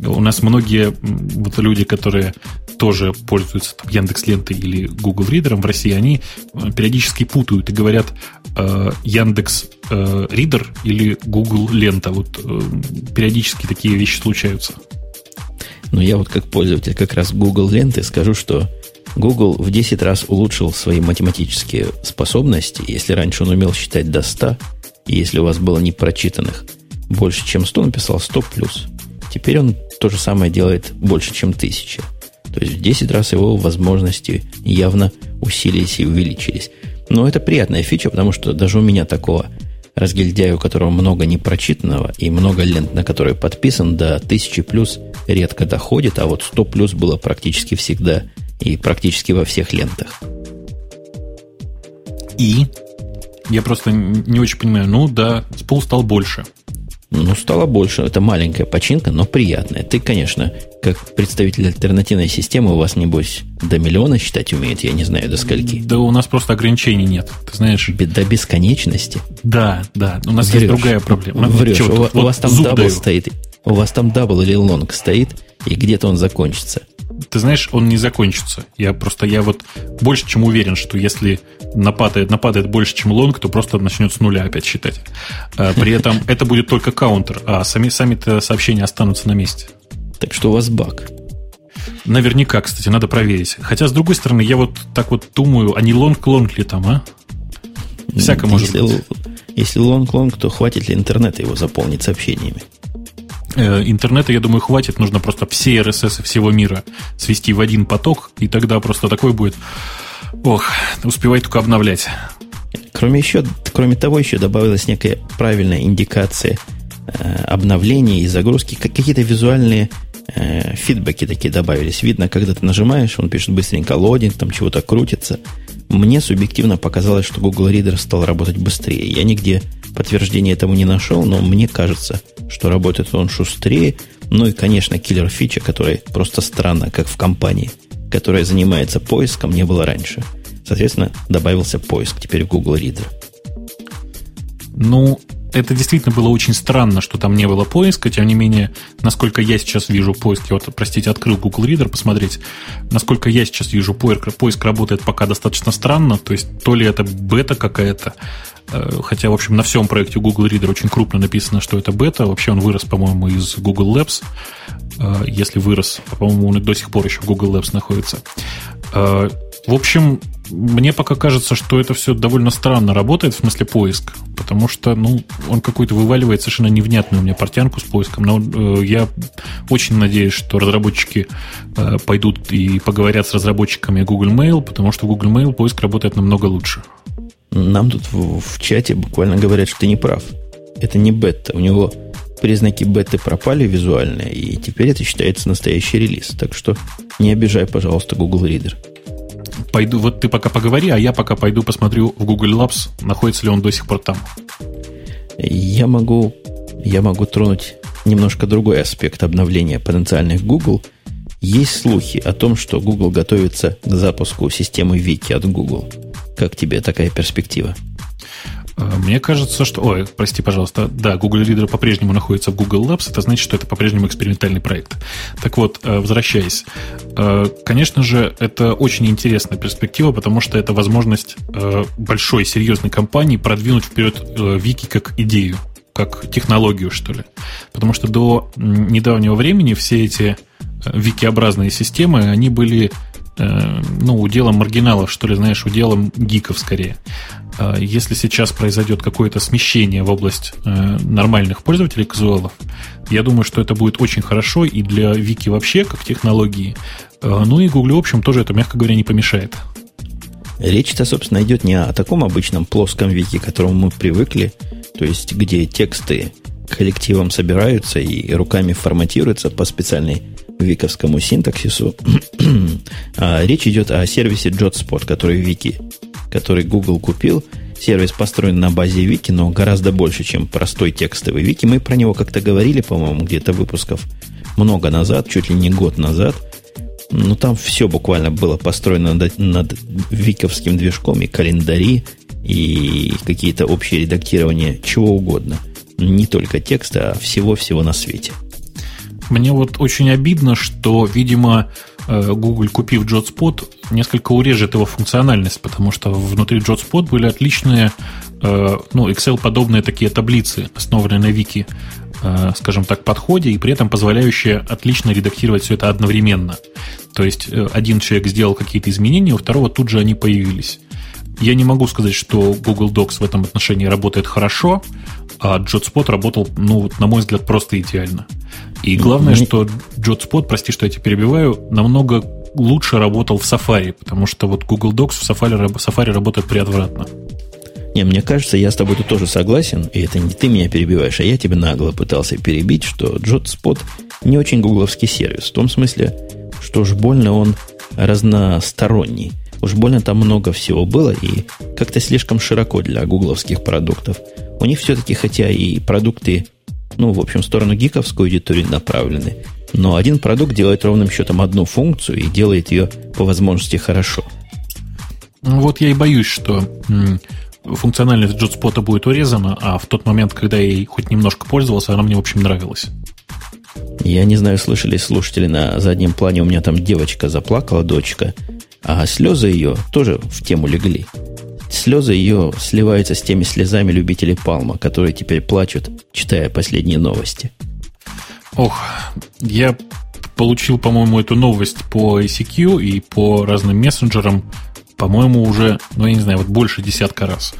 У нас многие вот люди, которые тоже пользуются там, Яндекс лентой или Google Reader в России, они э, периодически путают и говорят э, Яндекс э, Reader или Google лента. Вот э, периодически такие вещи случаются. Ну, я вот как пользователь как раз Google ленты скажу, что Google в 10 раз улучшил свои математические способности. Если раньше он умел считать до 100, и если у вас было не прочитанных больше, чем 100, написал 100 плюс. Теперь он то же самое делает больше, чем 1000. То есть в 10 раз его возможности явно усилились и увеличились. Но это приятная фича, потому что даже у меня такого разгильдяя, у которого много непрочитанного и много лент, на которые подписан, до 1000 плюс редко доходит, а вот 100 плюс было практически всегда и практически во всех лентах. И? Я просто не очень понимаю. Ну да, спул стал больше. Ну, стало больше. Это маленькая починка, но приятная. Ты, конечно, как представитель альтернативной системы, у вас, небось, до миллиона считать умеет, я не знаю, до скольки. Да у нас просто ограничений нет, ты знаешь. До бесконечности? Да, да. У нас Врешь. есть другая проблема. Врешь. Чего, у, вот, у вас там double даю. стоит. У вас там double или long стоит, и где-то он закончится ты знаешь, он не закончится. Я просто, я вот больше чем уверен, что если нападает, нападает больше, чем long, то просто начнет с нуля опять считать. А, при этом это будет только counter, а сами, сами-то сообщения останутся на месте. Так что у вас баг. Наверняка, кстати, надо проверить. Хотя, с другой стороны, я вот так вот думаю, а не long long ли там, а? Всяко может если, быть. Если long long, то хватит ли интернета его заполнить сообщениями? Э, интернета, я думаю, хватит. Нужно просто все RSS всего мира свести в один поток, и тогда просто такой будет... Ох, успевай только обновлять. Кроме, еще, кроме того, еще добавилась некая правильная индикация э, обновления и загрузки. Какие-то визуальные э, фидбэки такие добавились. Видно, когда ты нажимаешь, он пишет быстренько лодинг, там чего-то крутится. Мне субъективно показалось, что Google Reader стал работать быстрее. Я нигде подтверждения этому не нашел, но мне кажется, что работает он шустрее. Ну и, конечно, киллер фича, которая просто странно, как в компании, которая занимается поиском, не было раньше. Соответственно, добавился поиск теперь в Google Reader. Ну, это действительно было очень странно, что там не было поиска. Тем не менее, насколько я сейчас вижу поиск, я вот, простите, открыл Google Reader посмотреть, насколько я сейчас вижу поиск, поиск работает пока достаточно странно. То есть, то ли это бета какая-то, э, хотя, в общем, на всем проекте Google Reader очень крупно написано, что это бета. Вообще он вырос, по-моему, из Google Labs. Э, если вырос, по-моему, он до сих пор еще в Google Labs находится. Э, в общем, мне пока кажется, что это все довольно странно работает, в смысле поиск, потому что, ну, он какой-то вываливает совершенно невнятную у меня портянку с поиском. Но э, я очень надеюсь, что разработчики э, пойдут и поговорят с разработчиками Google Mail, потому что Google Mail поиск работает намного лучше. Нам тут в, в чате буквально говорят, что ты не прав. Это не бета. У него признаки беты пропали визуальные, и теперь это считается настоящий релиз. Так что не обижай, пожалуйста, Google Reader пойду, вот ты пока поговори, а я пока пойду посмотрю в Google Labs, находится ли он до сих пор там. Я могу, я могу тронуть немножко другой аспект обновления потенциальных Google. Есть слухи о том, что Google готовится к запуску системы Вики от Google. Как тебе такая перспектива? А, мне кажется, что... Ой, прости, пожалуйста. Да, Google Reader по-прежнему находится в Google Labs. Это значит, что это по-прежнему экспериментальный проект. Так вот, э, возвращаясь. Э, конечно же, это очень интересная перспектива, потому что это возможность э, большой, серьезной компании продвинуть вперед Вики как идею, как технологию, что ли. Потому что до недавнего времени все эти викиобразные системы, они были ну, уделом маргиналов, что ли, знаешь, уделом гиков скорее. А если сейчас произойдет какое-то смещение в область э, нормальных пользователей казуалов, я думаю, что это будет очень хорошо и для Вики вообще, как технологии. Э, ну и Google, в общем, тоже это, мягко говоря, не помешает. Речь-то, собственно, идет не о таком обычном плоском Вики, к которому мы привыкли, то есть где тексты коллективом собираются и руками форматируются по специальной виковскому синтаксису. а речь идет о сервисе JotSpot, который Вики который Google купил. Сервис построен на базе Вики, но гораздо больше, чем простой текстовый Вики. Мы про него как-то говорили, по-моему, где-то выпусков много назад, чуть ли не год назад. Ну, там все буквально было построено над, над виковским движком, и календари, и какие-то общие редактирования, чего угодно. Не только текста, а всего-всего на свете. Мне вот очень обидно, что, видимо, э, Google, купив JotSpot, несколько урежет его функциональность, потому что внутри JotSpot были отличные, э, ну, Excel-подобные такие таблицы, основанные на вики, э, скажем так, подходе, и при этом позволяющие отлично редактировать все это одновременно. То есть один человек сделал какие-то изменения, у второго тут же они появились. Я не могу сказать, что Google Docs в этом отношении работает хорошо, а JotSpot работал, ну, на мой взгляд, просто идеально. И главное, mm-hmm. что JotSpot, прости, что я тебя перебиваю, намного лучше работал в Safari, потому что вот Google Docs в Safari, Safari работает преотвратно. Не, мне кажется, я с тобой тут тоже согласен, и это не ты меня перебиваешь, а я тебе нагло пытался перебить, что JotSpot не очень гугловский сервис. В том смысле, что уж больно он разносторонний. Уж больно там много всего было и как-то слишком широко для гугловских продуктов. У них все-таки, хотя и продукты, ну, в общем, в сторону гиковской аудитории направлены, но один продукт делает ровным счетом одну функцию и делает ее по возможности хорошо. Ну, вот я и боюсь, что функциональность JotSpot будет урезана, а в тот момент, когда я ей хоть немножко пользовался, она мне, в общем, нравилась. Я не знаю, слышали слушатели на заднем плане, у меня там девочка заплакала, дочка, а слезы ее тоже в тему легли. Слезы ее сливаются с теми слезами любителей Палма, которые теперь плачут, читая последние новости. Ох, я получил, по-моему, эту новость по ICQ и по разным мессенджерам, по-моему, уже, ну, я не знаю, вот больше десятка раз.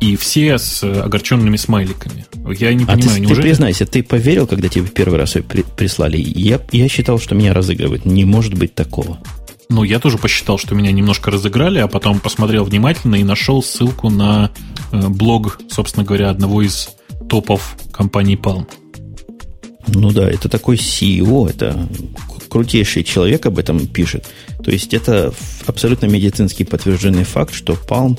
И все с огорченными смайликами. Я не а понимаю, ты, неужели... Ты признайся, ты поверил, когда тебе первый раз ее при, прислали? Я, я считал, что меня разыгрывают. Не может быть такого. Ну, я тоже посчитал, что меня немножко разыграли, а потом посмотрел внимательно и нашел ссылку на э, блог, собственно говоря, одного из топов компании Palm. Ну да, это такой CEO, это крутейший человек об этом пишет. То есть это абсолютно медицинский подтвержденный факт, что Palm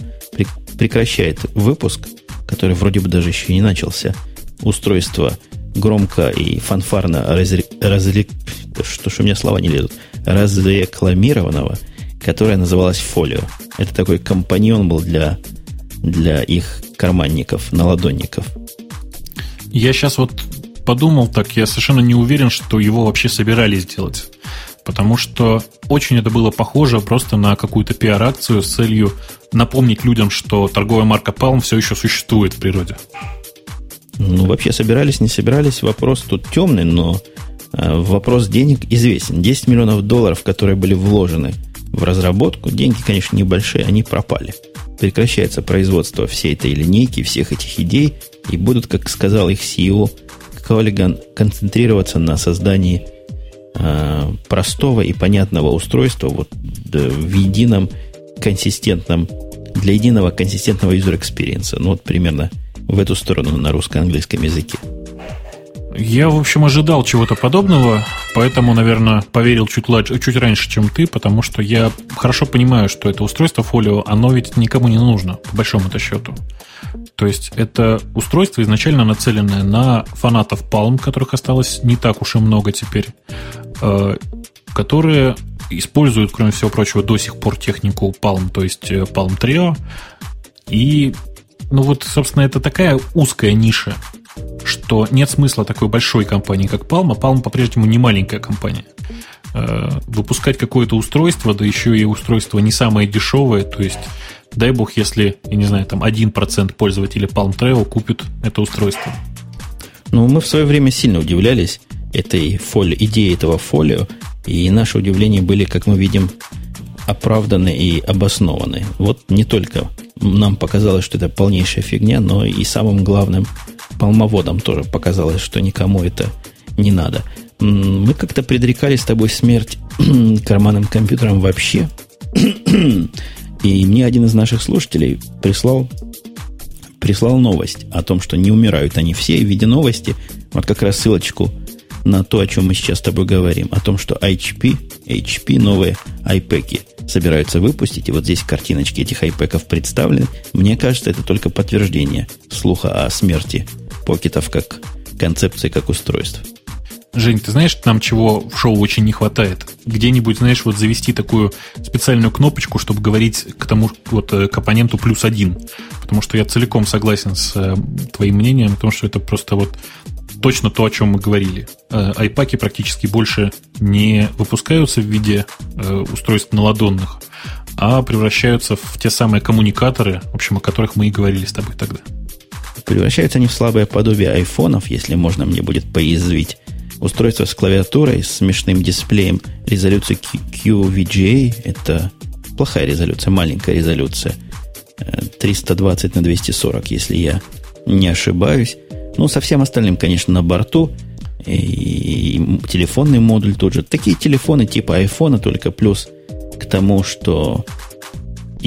прекращает выпуск, который вроде бы даже еще не начался, устройство громко и фанфарно разре... разре... что ж у меня слова не лезут, разрекламированного, которое называлось Фолио. Это такой компаньон был для, для их карманников, наладонников. Я сейчас вот подумал так, я совершенно не уверен, что его вообще собирались сделать. Потому что очень это было похоже просто на какую-то пиар-акцию с целью напомнить людям, что торговая марка Palm все еще существует в природе. Ну, вообще собирались, не собирались, вопрос тут темный, но вопрос денег известен. 10 миллионов долларов, которые были вложены в разработку, деньги, конечно, небольшие, они пропали. Прекращается производство всей этой линейки, всех этих идей, и будут, как сказал их CEO Коллиган, концентрироваться на создании э, простого и понятного устройства вот, да, в едином консистентном, для единого консистентного user experience. Ну, вот примерно в эту сторону на русско-английском языке. Я, в общем, ожидал чего-то подобного, поэтому, наверное, поверил чуть, чуть раньше, чем ты, потому что я хорошо понимаю, что это устройство фолио, оно ведь никому не нужно, по большому-то счету. То есть это устройство изначально нацеленное на фанатов Palm, которых осталось не так уж и много теперь, э, которые используют, кроме всего прочего, до сих пор технику Palm, то есть э, Palm Trio, и ну вот, собственно, это такая узкая ниша, что нет смысла такой большой компании, как Palm, а Palm по-прежнему не маленькая компания. Э, выпускать какое-то устройство, да еще и устройство не самое дешевое, то есть дай бог, если, я не знаю, там 1% пользователей Palm Trail купит это устройство. Ну, мы в свое время сильно удивлялись этой фоли, идее этого фолио, и наши удивления были, как мы видим, оправданы и обоснованы. Вот не только нам показалось, что это полнейшая фигня, но и самым главным полмоводам тоже показалось, что никому это не надо. Мы как-то предрекали с тобой смерть карманным компьютерам вообще. И мне один из наших слушателей прислал, прислал новость о том, что не умирают они все. в виде новости, вот как раз ссылочку на то, о чем мы сейчас с тобой говорим, о том, что HP, HP новые iPad собираются выпустить, и вот здесь картиночки этих iPad представлены. Мне кажется, это только подтверждение слуха о смерти покетов как концепции, как устройств. Жень, ты знаешь, нам чего в шоу очень не хватает? Где-нибудь, знаешь, вот завести такую специальную кнопочку, чтобы говорить к тому вот э, к оппоненту плюс один. Потому что я целиком согласен с э, твоим мнением, потому что это просто вот точно то, о чем мы говорили. Э, айпаки практически больше не выпускаются в виде э, устройств наладонных, а превращаются в те самые коммуникаторы, в общем, о которых мы и говорили с тобой тогда. Превращаются они в слабое подобие айфонов, если можно мне будет поязвить. Устройство с клавиатурой, с смешным дисплеем, резолюцией QVGA, это плохая резолюция, маленькая резолюция, 320 э, на 240, если я не ошибаюсь. Ну, со всем остальным, конечно, на борту. И телефонный модуль тот же. Такие телефоны типа айфона, только плюс к тому, что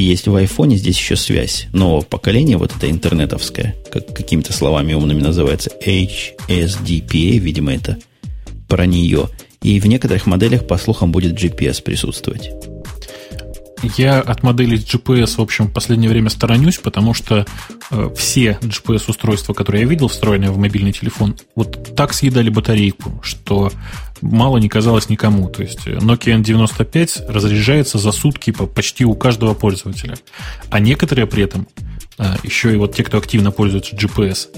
есть в айфоне, здесь еще связь нового поколения, вот эта интернетовская, как какими-то словами умными называется, HSDPA, видимо, это про нее. И в некоторых моделях, по слухам, будет GPS присутствовать. Я от модели GPS, в общем, в последнее время сторонюсь, потому что э, все GPS-устройства, которые я видел, встроенные в мобильный телефон, вот так съедали батарейку, что мало не казалось никому. То есть Nokia N95 разряжается за сутки почти у каждого пользователя. А некоторые при этом, э, еще и вот те, кто активно пользуется GPS,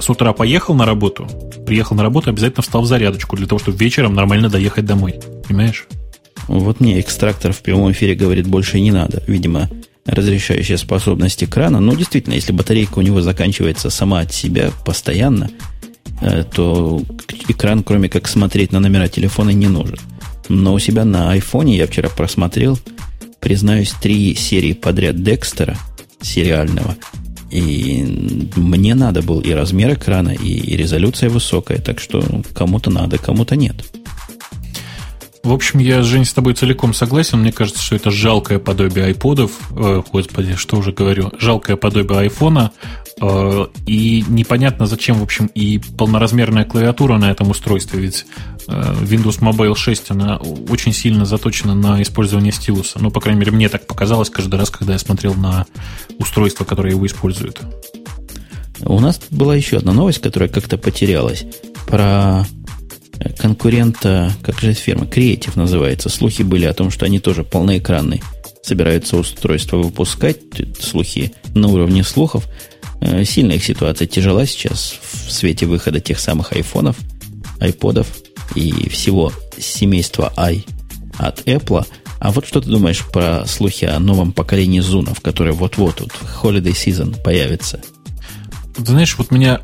с утра поехал на работу, приехал на работу, обязательно встал в зарядочку для того, чтобы вечером нормально доехать домой. Понимаешь? Вот мне экстрактор в прямом эфире говорит, больше не надо. Видимо, разрешающая способность экрана. Но действительно, если батарейка у него заканчивается сама от себя постоянно, э, то экран, кроме как смотреть на номера телефона, не нужен. Но у себя на айфоне я вчера просмотрел, признаюсь, три серии подряд Декстера сериального. И мне надо был и размер экрана, и резолюция высокая. Так что кому-то надо, кому-то нет. В общем, я, Жень, с тобой целиком согласен. Мне кажется, что это жалкое подобие айподов. Э, господи, что уже говорю. Жалкое подобие айфона. Э, и непонятно, зачем, в общем, и полноразмерная клавиатура на этом устройстве. Ведь э, Windows Mobile 6, она очень сильно заточена на использование стилуса. Ну, по крайней мере, мне так показалось каждый раз, когда я смотрел на устройство, которое его использует. У нас была еще одна новость, которая как-то потерялась. Про конкурента, как же эта фирма, Creative называется. Слухи были о том, что они тоже полноэкранные собираются устройство выпускать. Слухи на уровне слухов. Э, сильная их ситуация тяжела сейчас в свете выхода тех самых айфонов, айподов и всего семейства i от Apple. А вот что ты думаешь про слухи о новом поколении зунов, которые вот-вот вот в Holiday Season появится? Ты знаешь, вот меня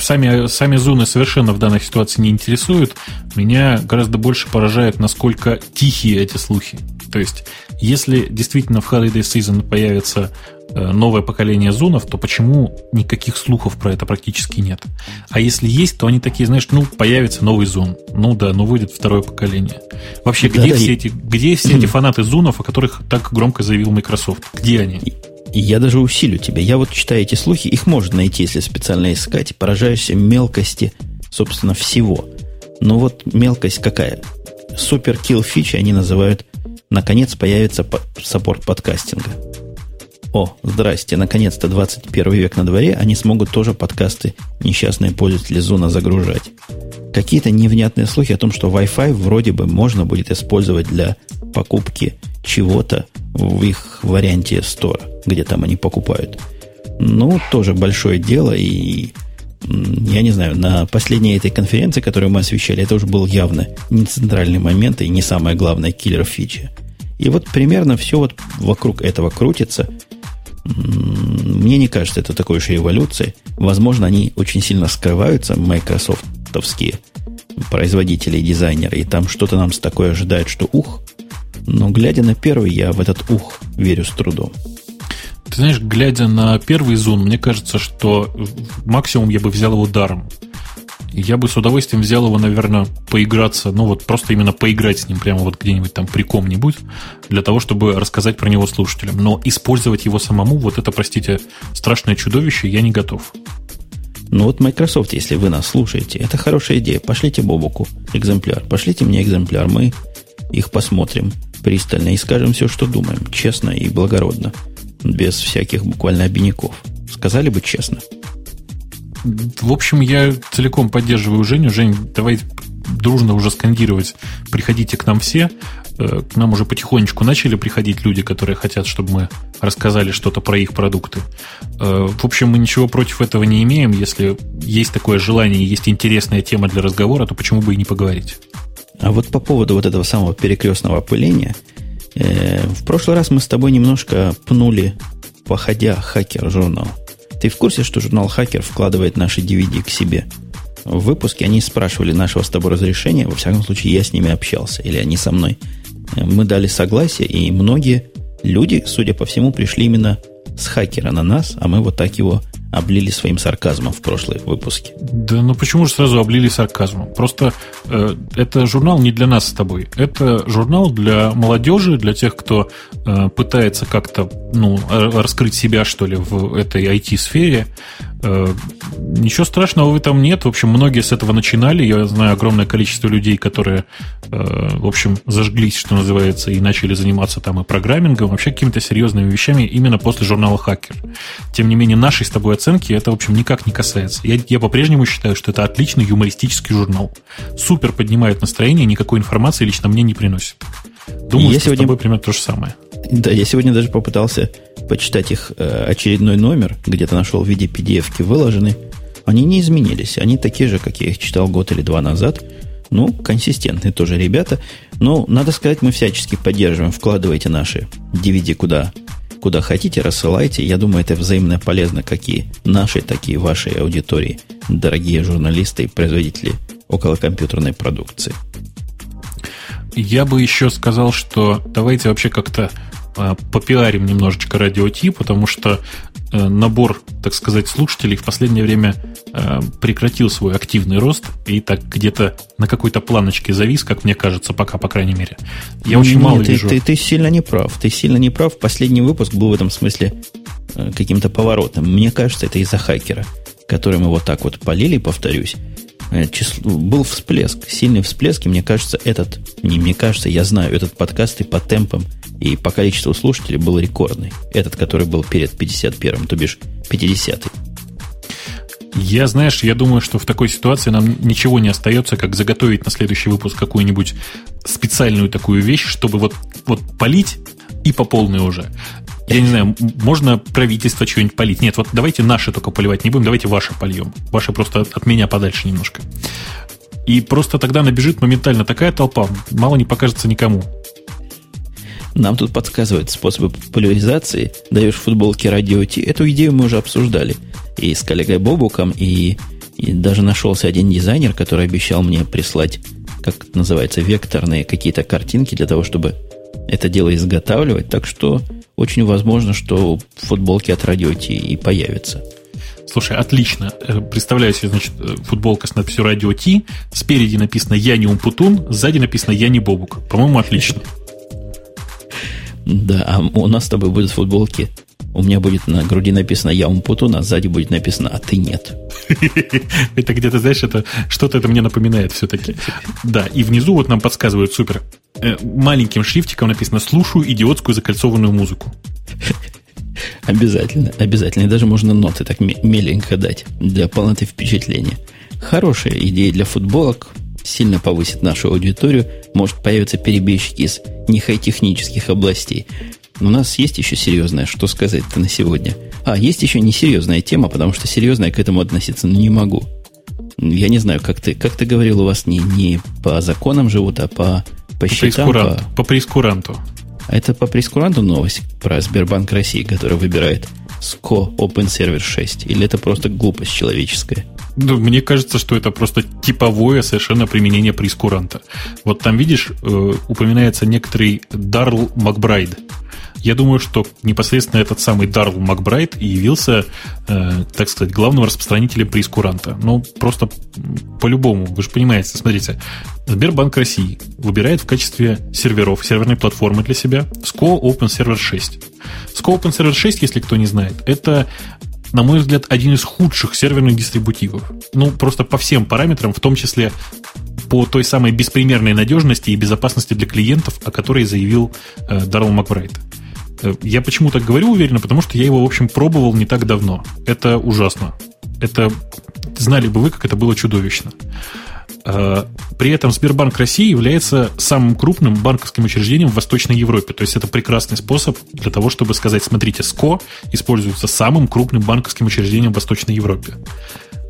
сами, сами зоны совершенно в данной ситуации не интересуют. Меня гораздо больше поражает, насколько тихие эти слухи. То есть, если действительно в Holiday Season появится новое поколение зонов, то почему никаких слухов про это практически нет? А если есть, то они такие, знаешь, ну, появится новый зон. Ну да, ну выйдет второе поколение. Вообще, где, да, все, эти, где все эти фанаты зонов, о которых так громко заявил Microsoft? Где они? И я даже усилю тебя. Я вот читаю эти слухи, их можно найти, если специально искать. Поражаешься мелкости, собственно, всего. Но вот мелкость какая? Супер kill фичи они называют наконец появится саппорт подкастинга. О, здрасте, наконец-то 21 век на дворе, они смогут тоже подкасты несчастные пользователи Зуна загружать. Какие-то невнятные слухи о том, что Wi-Fi вроде бы можно будет использовать для покупки чего-то в их варианте Store, где там они покупают. Ну, тоже большое дело, и я не знаю, на последней этой конференции, которую мы освещали, это уже был явно не центральный момент и не самая главная киллер фича. И вот примерно все вот вокруг этого крутится. Мне не кажется, это такой уж революцией. Возможно, они очень сильно скрываются, майкрософтовские производители и дизайнеры, и там что-то нам с такое ожидает, что ух. Но глядя на первый, я в этот ух верю с трудом. Ты знаешь, глядя на первый зон, мне кажется, что максимум я бы взял его даром. Я бы с удовольствием взял его, наверное, поиграться, ну вот просто именно поиграть с ним прямо вот где-нибудь там при ком-нибудь, для того, чтобы рассказать про него слушателям. Но использовать его самому, вот это, простите, страшное чудовище, я не готов. Ну вот Microsoft, если вы нас слушаете, это хорошая идея. Пошлите Бобуку экземпляр, пошлите мне экземпляр, мы их посмотрим пристально и скажем все, что думаем, честно и благородно без всяких буквально обиняков. Сказали бы честно. В общем, я целиком поддерживаю Женю. Жень, давай дружно уже скандировать «приходите к нам все», э, к нам уже потихонечку начали приходить люди, которые хотят, чтобы мы рассказали что-то про их продукты. Э, в общем, мы ничего против этого не имеем. Если есть такое желание, есть интересная тема для разговора, то почему бы и не поговорить? А вот по поводу вот этого самого перекрестного опыления, э, в прошлый раз мы с тобой немножко пнули, походя, хакер журнал. Ты в курсе, что журнал «Хакер» вкладывает наши DVD к себе? В выпуске они спрашивали нашего с тобой разрешения. Во всяком случае, я с ними общался. Или они со мной. Мы дали согласие, и многие люди, судя по всему, пришли именно с хакера на нас, а мы вот так его облили своим сарказмом в прошлые выпуске. Да ну почему же сразу облили сарказмом? Просто э, это журнал не для нас с тобой. Это журнал для молодежи, для тех, кто э, пытается как-то ну, раскрыть себя, что ли, в этой IT-сфере. Э, ничего страшного в этом нет. В общем, многие с этого начинали. Я знаю огромное количество людей, которые, э, в общем, зажглись, что называется, и начали заниматься там и программингом, вообще какими-то серьезными вещами именно после журнала «Хакер». Тем не менее, нашей с тобой оценки это, в общем, никак не касается. Я, я по-прежнему считаю, что это отличный юмористический журнал. Супер поднимает настроение, никакой информации лично мне не приносит. Думаю, я что сегодня... с тобой примерно то же самое. Да, я сегодня даже попытался почитать их э, очередной номер, где-то нашел в виде PDF-ки выложены. Они не изменились. Они такие же, как я их читал год или два назад. Ну, консистентные тоже ребята. Но, надо сказать, мы всячески поддерживаем. Вкладывайте наши DVD куда, куда хотите, рассылайте. Я думаю, это взаимно полезно как и нашей, так и вашей аудитории, дорогие журналисты и производители околокомпьютерной продукции. Я бы еще сказал, что давайте вообще как-то а, попиарим немножечко радио Ти, потому что э, набор, так сказать, слушателей в последнее время э, прекратил свой активный рост и так где-то на какой-то планочке завис, как мне кажется, пока, по крайней мере. Я очень мало ты, вижу. Ты, ты сильно не прав. Ты сильно не прав. Последний выпуск был в этом смысле э, каким-то поворотом. Мне кажется, это из-за хакера, который мы вот так вот полили, повторюсь. Число, был всплеск, сильный всплеск, и мне кажется, этот, не мне кажется, я знаю, этот подкаст и по темпам и по количеству слушателей был рекордный. Этот, который был перед 51-м, то бишь 50-й. Я, знаешь, я думаю, что в такой ситуации нам ничего не остается, как заготовить на следующий выпуск какую-нибудь специальную такую вещь, чтобы вот, вот полить и по полной уже. Я не знаю, можно правительство что-нибудь полить? Нет, вот давайте наши только поливать не будем, давайте ваши польем. Ваши просто от меня подальше немножко. И просто тогда набежит моментально такая толпа, мало не покажется никому. Нам тут подсказывают способы популяризации. Даешь футболки радио Ти. Эту идею мы уже обсуждали. И с коллегой Бобуком, и, и даже нашелся один дизайнер, который обещал мне прислать, как это называется, векторные какие-то картинки для того, чтобы это дело изготавливать. Так что очень возможно, что футболки от радио Ти и появятся. Слушай, отлично. Э, представляю себе, значит, э, футболка с надписью «Радио Ти». Спереди написано «Я не Умпутун», сзади написано «Я не Бобук». По-моему, отлично. Да, а у нас с тобой будут футболки. У меня будет на груди написано «Я Умпутун», а сзади будет написано «А ты нет». Это где-то, знаешь, это что-то это мне напоминает все-таки. Да, и внизу вот нам подсказывают супер. Э, маленьким шрифтиком написано «Слушаю идиотскую закольцованную музыку». Обязательно, обязательно. И даже можно ноты так меленько дать для полноты впечатления. Хорошая идея для футболок сильно повысит нашу аудиторию, может появиться перебежчики из нехай-технических областей. У нас есть еще серьезное, что сказать-то на сегодня. А, есть еще несерьезная тема, потому что серьезно я к этому относиться не могу. Я не знаю, как ты, как ты говорил, у вас не, не по законам живут, а по, по, по счетам. По, по прескуранту. А это по прескуранту новость про Сбербанк России, который выбирает SCO Open Server 6? Или это просто глупость человеческая? Ну, мне кажется, что это просто типовое совершенно применение прескуранта. Вот там, видишь, э, упоминается некоторый Дарл Макбрайд. Я думаю, что непосредственно этот самый Дарл Макбрайт и явился, э, так сказать, главным распространителем прескуранта. Ну, просто по-любому, вы же понимаете, смотрите, Сбербанк России выбирает в качестве серверов, серверной платформы для себя SCO Open Server 6. SCO Open Server 6, если кто не знает, это на мой взгляд, один из худших серверных дистрибутивов. Ну, просто по всем параметрам, в том числе по той самой беспримерной надежности и безопасности для клиентов, о которой заявил э, Даррелл Макбрайт. Э, я почему так говорю уверенно? Потому что я его, в общем, пробовал не так давно. Это ужасно. Это знали бы вы, как это было чудовищно. А, при этом Сбербанк России является самым крупным банковским учреждением в Восточной Европе. То есть это прекрасный способ для того, чтобы сказать, смотрите, СКО используется самым крупным банковским учреждением в Восточной Европе.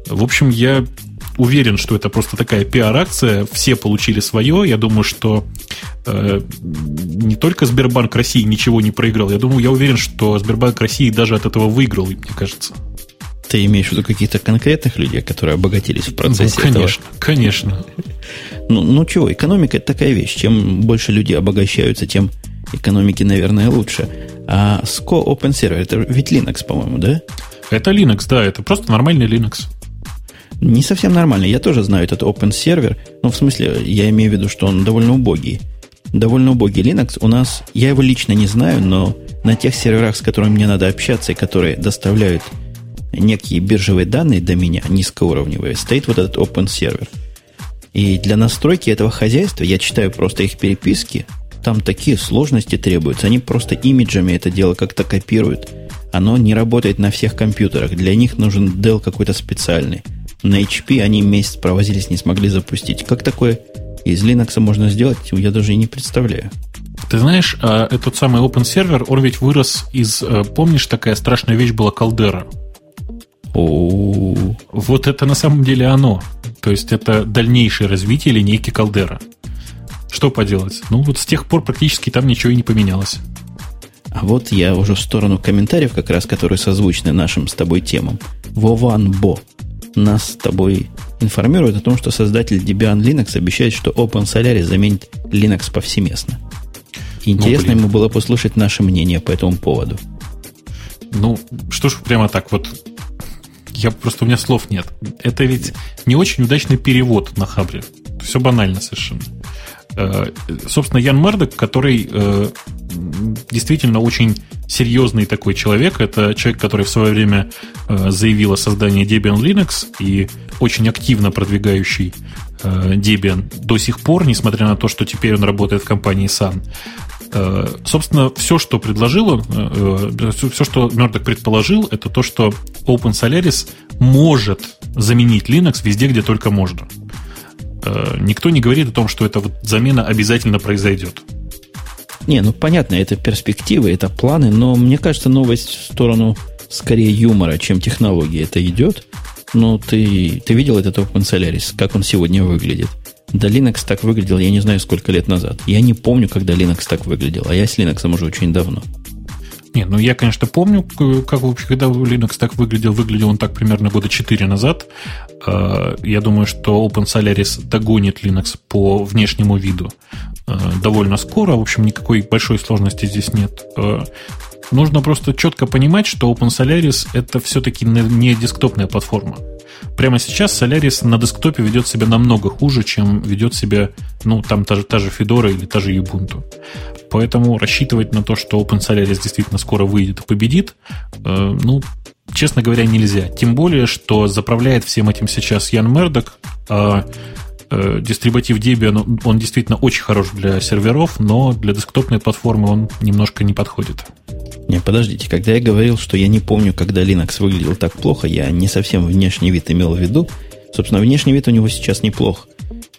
В общем, я уверен, что это просто такая пиар-акция. Все получили свое. Я думаю, что э, не только Сбербанк России ничего не проиграл. Я думаю, я уверен, что Сбербанк России даже от этого выиграл, мне кажется. Ты имеешь в виду каких-то конкретных людей, которые обогатились в процессе ну, конечно, этого? Конечно, Ну, ну чего, экономика – это такая вещь. Чем больше люди обогащаются, тем экономики, наверное, лучше. А SCO Open Server – это ведь Linux, по-моему, да? Это Linux, да, это просто нормальный Linux. Не совсем нормальный. Я тоже знаю этот Open Server. Ну, в смысле, я имею в виду, что он довольно убогий. Довольно убогий Linux. У нас, я его лично не знаю, но на тех серверах, с которыми мне надо общаться и которые доставляют некие биржевые данные до меня, низкоуровневые, стоит вот этот Open Server. И для настройки этого хозяйства я читаю просто их переписки, там такие сложности требуются. Они просто имиджами это дело как-то копируют. Оно не работает на всех компьютерах. Для них нужен Dell какой-то специальный. На HP они месяц провозились, не смогли запустить. Как такое из Linux можно сделать, я даже и не представляю. Ты знаешь, а, этот самый Open Server, он ведь вырос из... Э, помнишь, такая страшная вещь была Caldera? Вот это на самом деле оно. То есть это дальнейшее развитие линейки Caldera. Что поделать? Ну вот с тех пор практически там ничего и не поменялось. А вот я уже в сторону комментариев, как раз которые созвучны нашим с тобой темам. Вован Бо нас с тобой информирует о том, что создатель Debian Linux обещает, что Open Solaris заменит Linux повсеместно. Интересно ну, ему было послушать наше мнение по этому поводу. Ну, что ж прямо так вот я просто у меня слов нет. Это ведь не очень удачный перевод на Хабре. Все банально совершенно. Э, собственно, Ян Мердок, который э, действительно очень серьезный такой человек, это человек, который в свое время э, заявил о создании Debian Linux и очень активно продвигающий Debian до сих пор, несмотря на то, что теперь он работает в компании Sun. Э, собственно, все, что предложил э, э, все, что Мердок предположил, это то, что Open Solaris может заменить Linux везде, где только можно. Никто не говорит о том, что эта вот замена обязательно произойдет. Не, ну понятно, это перспективы, это планы, но мне кажется, новость в сторону скорее юмора, чем технологии это идет. Ну, ты, ты видел этот Open Solaris, как он сегодня выглядит? Да Linux так выглядел, я не знаю, сколько лет назад. Я не помню, когда Linux так выглядел, а я с Linux уже очень давно. Не, ну я, конечно, помню, как вообще, когда Linux так выглядел. Выглядел он так примерно года 4 назад. А, я думаю, что Open Solaris догонит Linux по внешнему виду довольно скоро. В общем, никакой большой сложности здесь нет. А, нужно просто четко понимать, что Open Solaris это все-таки не десктопная платформа прямо сейчас Solaris на десктопе ведет себя намного хуже, чем ведет себя, ну, там та же, та же Fedora или та же Ubuntu. Поэтому рассчитывать на то, что Open Solaris действительно скоро выйдет и победит, э, ну, честно говоря, нельзя. Тем более, что заправляет всем этим сейчас Ян Мердок, а э, дистрибутив Debian, он действительно очень хорош для серверов, но для десктопной платформы он немножко не подходит. Не, подождите, когда я говорил, что я не помню, когда Linux выглядел так плохо, я не совсем внешний вид имел в виду. Собственно, внешний вид у него сейчас неплох.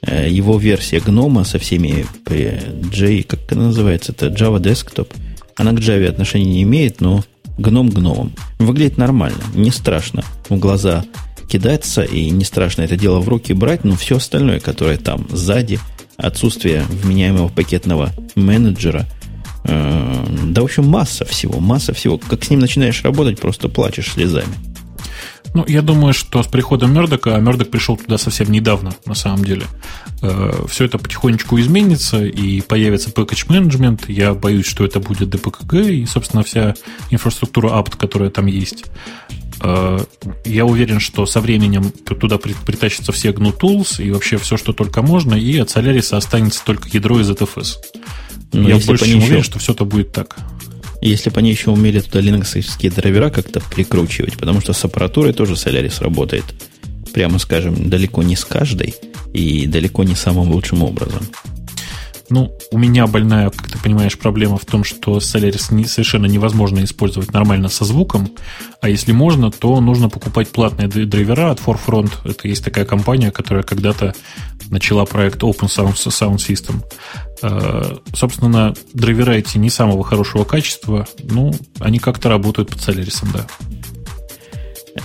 Э, его версия гнома со всеми J, как это называется, это Java Desktop, она к Java отношения не имеет, но гном гномом. Выглядит нормально, не страшно в глаза кидаться, и не страшно это дело в руки брать, но все остальное, которое там сзади, отсутствие вменяемого пакетного менеджера – Э, да, в общем, масса всего, масса всего. Как с ним начинаешь работать, просто плачешь слезами. Ну, я думаю, что с приходом Мердока, а Мердок пришел туда совсем недавно, на самом деле, э, все это потихонечку изменится, и появится package management. Я боюсь, что это будет DPKG, и, собственно, вся инфраструктура apt, которая там есть. Э, я уверен, что со временем туда притащатся все GNU Tools и вообще все, что только можно, и от Solaris останется только ядро из ZFS. Но Я больше чем уверен, что все это будет так. Если бы они еще умели туда линоксовские драйвера как-то прикручивать, потому что с аппаратурой тоже Solaris работает, прямо скажем, далеко не с каждой и далеко не самым лучшим образом. Ну, у меня больная, как ты понимаешь, проблема в том, что Solaris не, совершенно невозможно использовать нормально со звуком, а если можно, то нужно покупать платные драйвера от Forefront. Это есть такая компания, которая когда-то начала проект Open Sound, Sound System. Э, собственно, драйвера эти не самого хорошего качества, ну, они как-то работают под Solaris, да.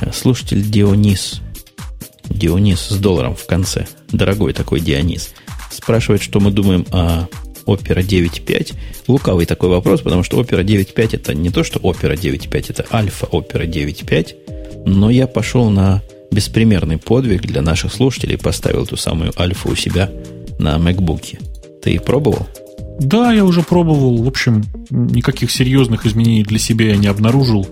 Э, слушатель Дионис, Дионис с долларом в конце, дорогой такой Дионис, спрашивает, что мы думаем о Opera 9.5. Лукавый такой вопрос, потому что Opera 9.5 это не то, что Opera 9.5, это альфа Opera 9.5. Но я пошел на беспримерный подвиг для наших слушателей, поставил ту самую альфу у себя на MacBook. Ты пробовал? Да, я уже пробовал. В общем, никаких серьезных изменений для себя я не обнаружил.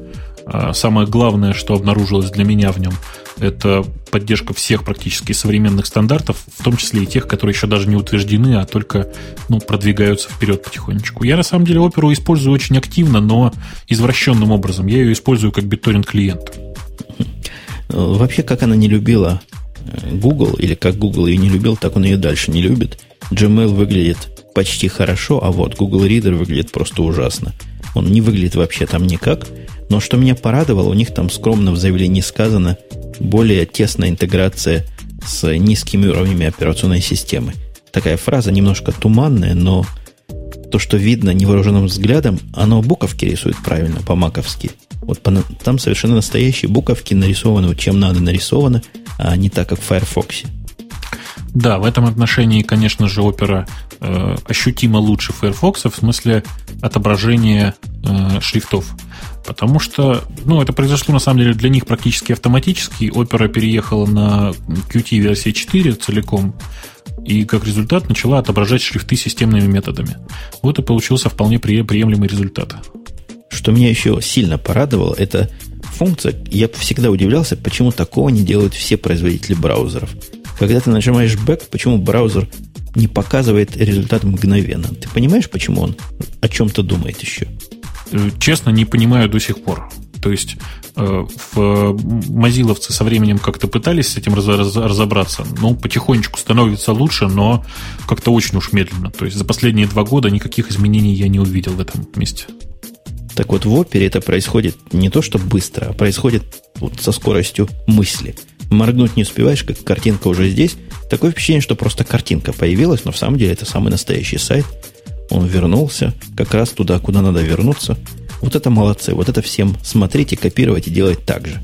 А самое главное, что обнаружилось для меня в нем, это поддержка всех практически современных стандартов, в том числе и тех, которые еще даже не утверждены, а только ну, продвигаются вперед потихонечку. Я на самом деле оперу использую очень активно, но извращенным образом. Я ее использую как битторинг клиент. Вообще, как она не любила э, Google, или как Google ее не любил, так он ее дальше не любит. Gmail выглядит почти хорошо, а вот Google Reader выглядит просто ужасно. Он не выглядит вообще там никак. Но что меня порадовало, у них там скромно в заявлении сказано более тесная интеграция с низкими уровнями операционной системы. Такая фраза немножко туманная, но то, что видно невооруженным взглядом, оно буковки рисует правильно, по-маковски. Вот по, там совершенно настоящие буковки нарисованы, чем надо нарисовано, а не так, как в Firefox. Да, в этом отношении, конечно же, Opera э, ощутимо лучше Firefox в смысле отображения э, шрифтов. Потому что, ну, это произошло на самом деле для них практически автоматически. Opera переехала на Qt версии 4 целиком, и как результат начала отображать шрифты системными методами. Вот и получился вполне приемлемый результат. Что меня еще сильно порадовало, это функция. Я всегда удивлялся, почему такого не делают все производители браузеров. Когда ты нажимаешь back, почему браузер не показывает результат мгновенно? Ты понимаешь, почему он о чем-то думает еще? Э, честно, не понимаю до сих пор. То есть э, в мазиловцы со временем как-то пытались с этим разобраться. Ну, потихонечку становится лучше, но как-то очень уж медленно. То есть за последние два года никаких изменений я не увидел в этом месте. Так вот, в опере это происходит не то, что быстро, а происходит вот со скоростью мысли. Моргнуть не успеваешь, как картинка уже здесь. Такое впечатление, что просто картинка появилась, но в самом деле это самый настоящий сайт – он вернулся как раз туда, куда надо вернуться. Вот это молодцы. Вот это всем смотреть и копировать и делать так же.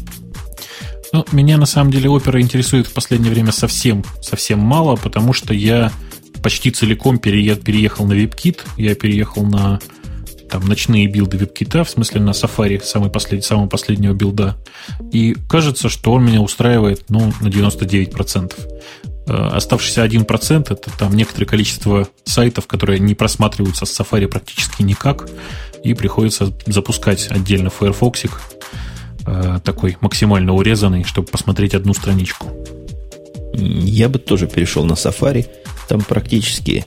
Ну, меня на самом деле опера интересует в последнее время совсем, совсем мало, потому что я почти целиком переехал на WebKit. Я переехал на там, ночные билды WebKit, в смысле на Safari самый послед, самого последнего билда. И кажется, что он меня устраивает ну, на 99%. Э, оставшийся 1% это там некоторое количество сайтов, которые не просматриваются с Safari практически никак, и приходится запускать отдельно Firefox э, такой максимально урезанный, чтобы посмотреть одну страничку. Я бы тоже перешел на Safari. Там практически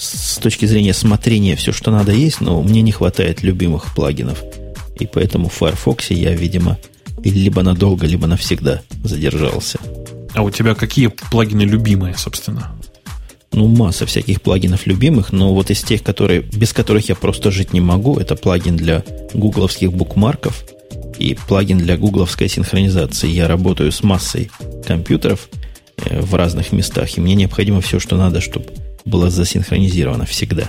с точки зрения смотрения все, что надо, есть, но мне не хватает любимых плагинов. И поэтому в Firefox я, видимо, либо надолго, либо навсегда задержался. А у тебя какие плагины любимые, собственно? Ну, масса всяких плагинов любимых, но вот из тех, которые, без которых я просто жить не могу, это плагин для гугловских букмарков и плагин для гугловской синхронизации. Я работаю с массой компьютеров э, в разных местах, и мне необходимо все, что надо, чтобы было засинхронизировано всегда.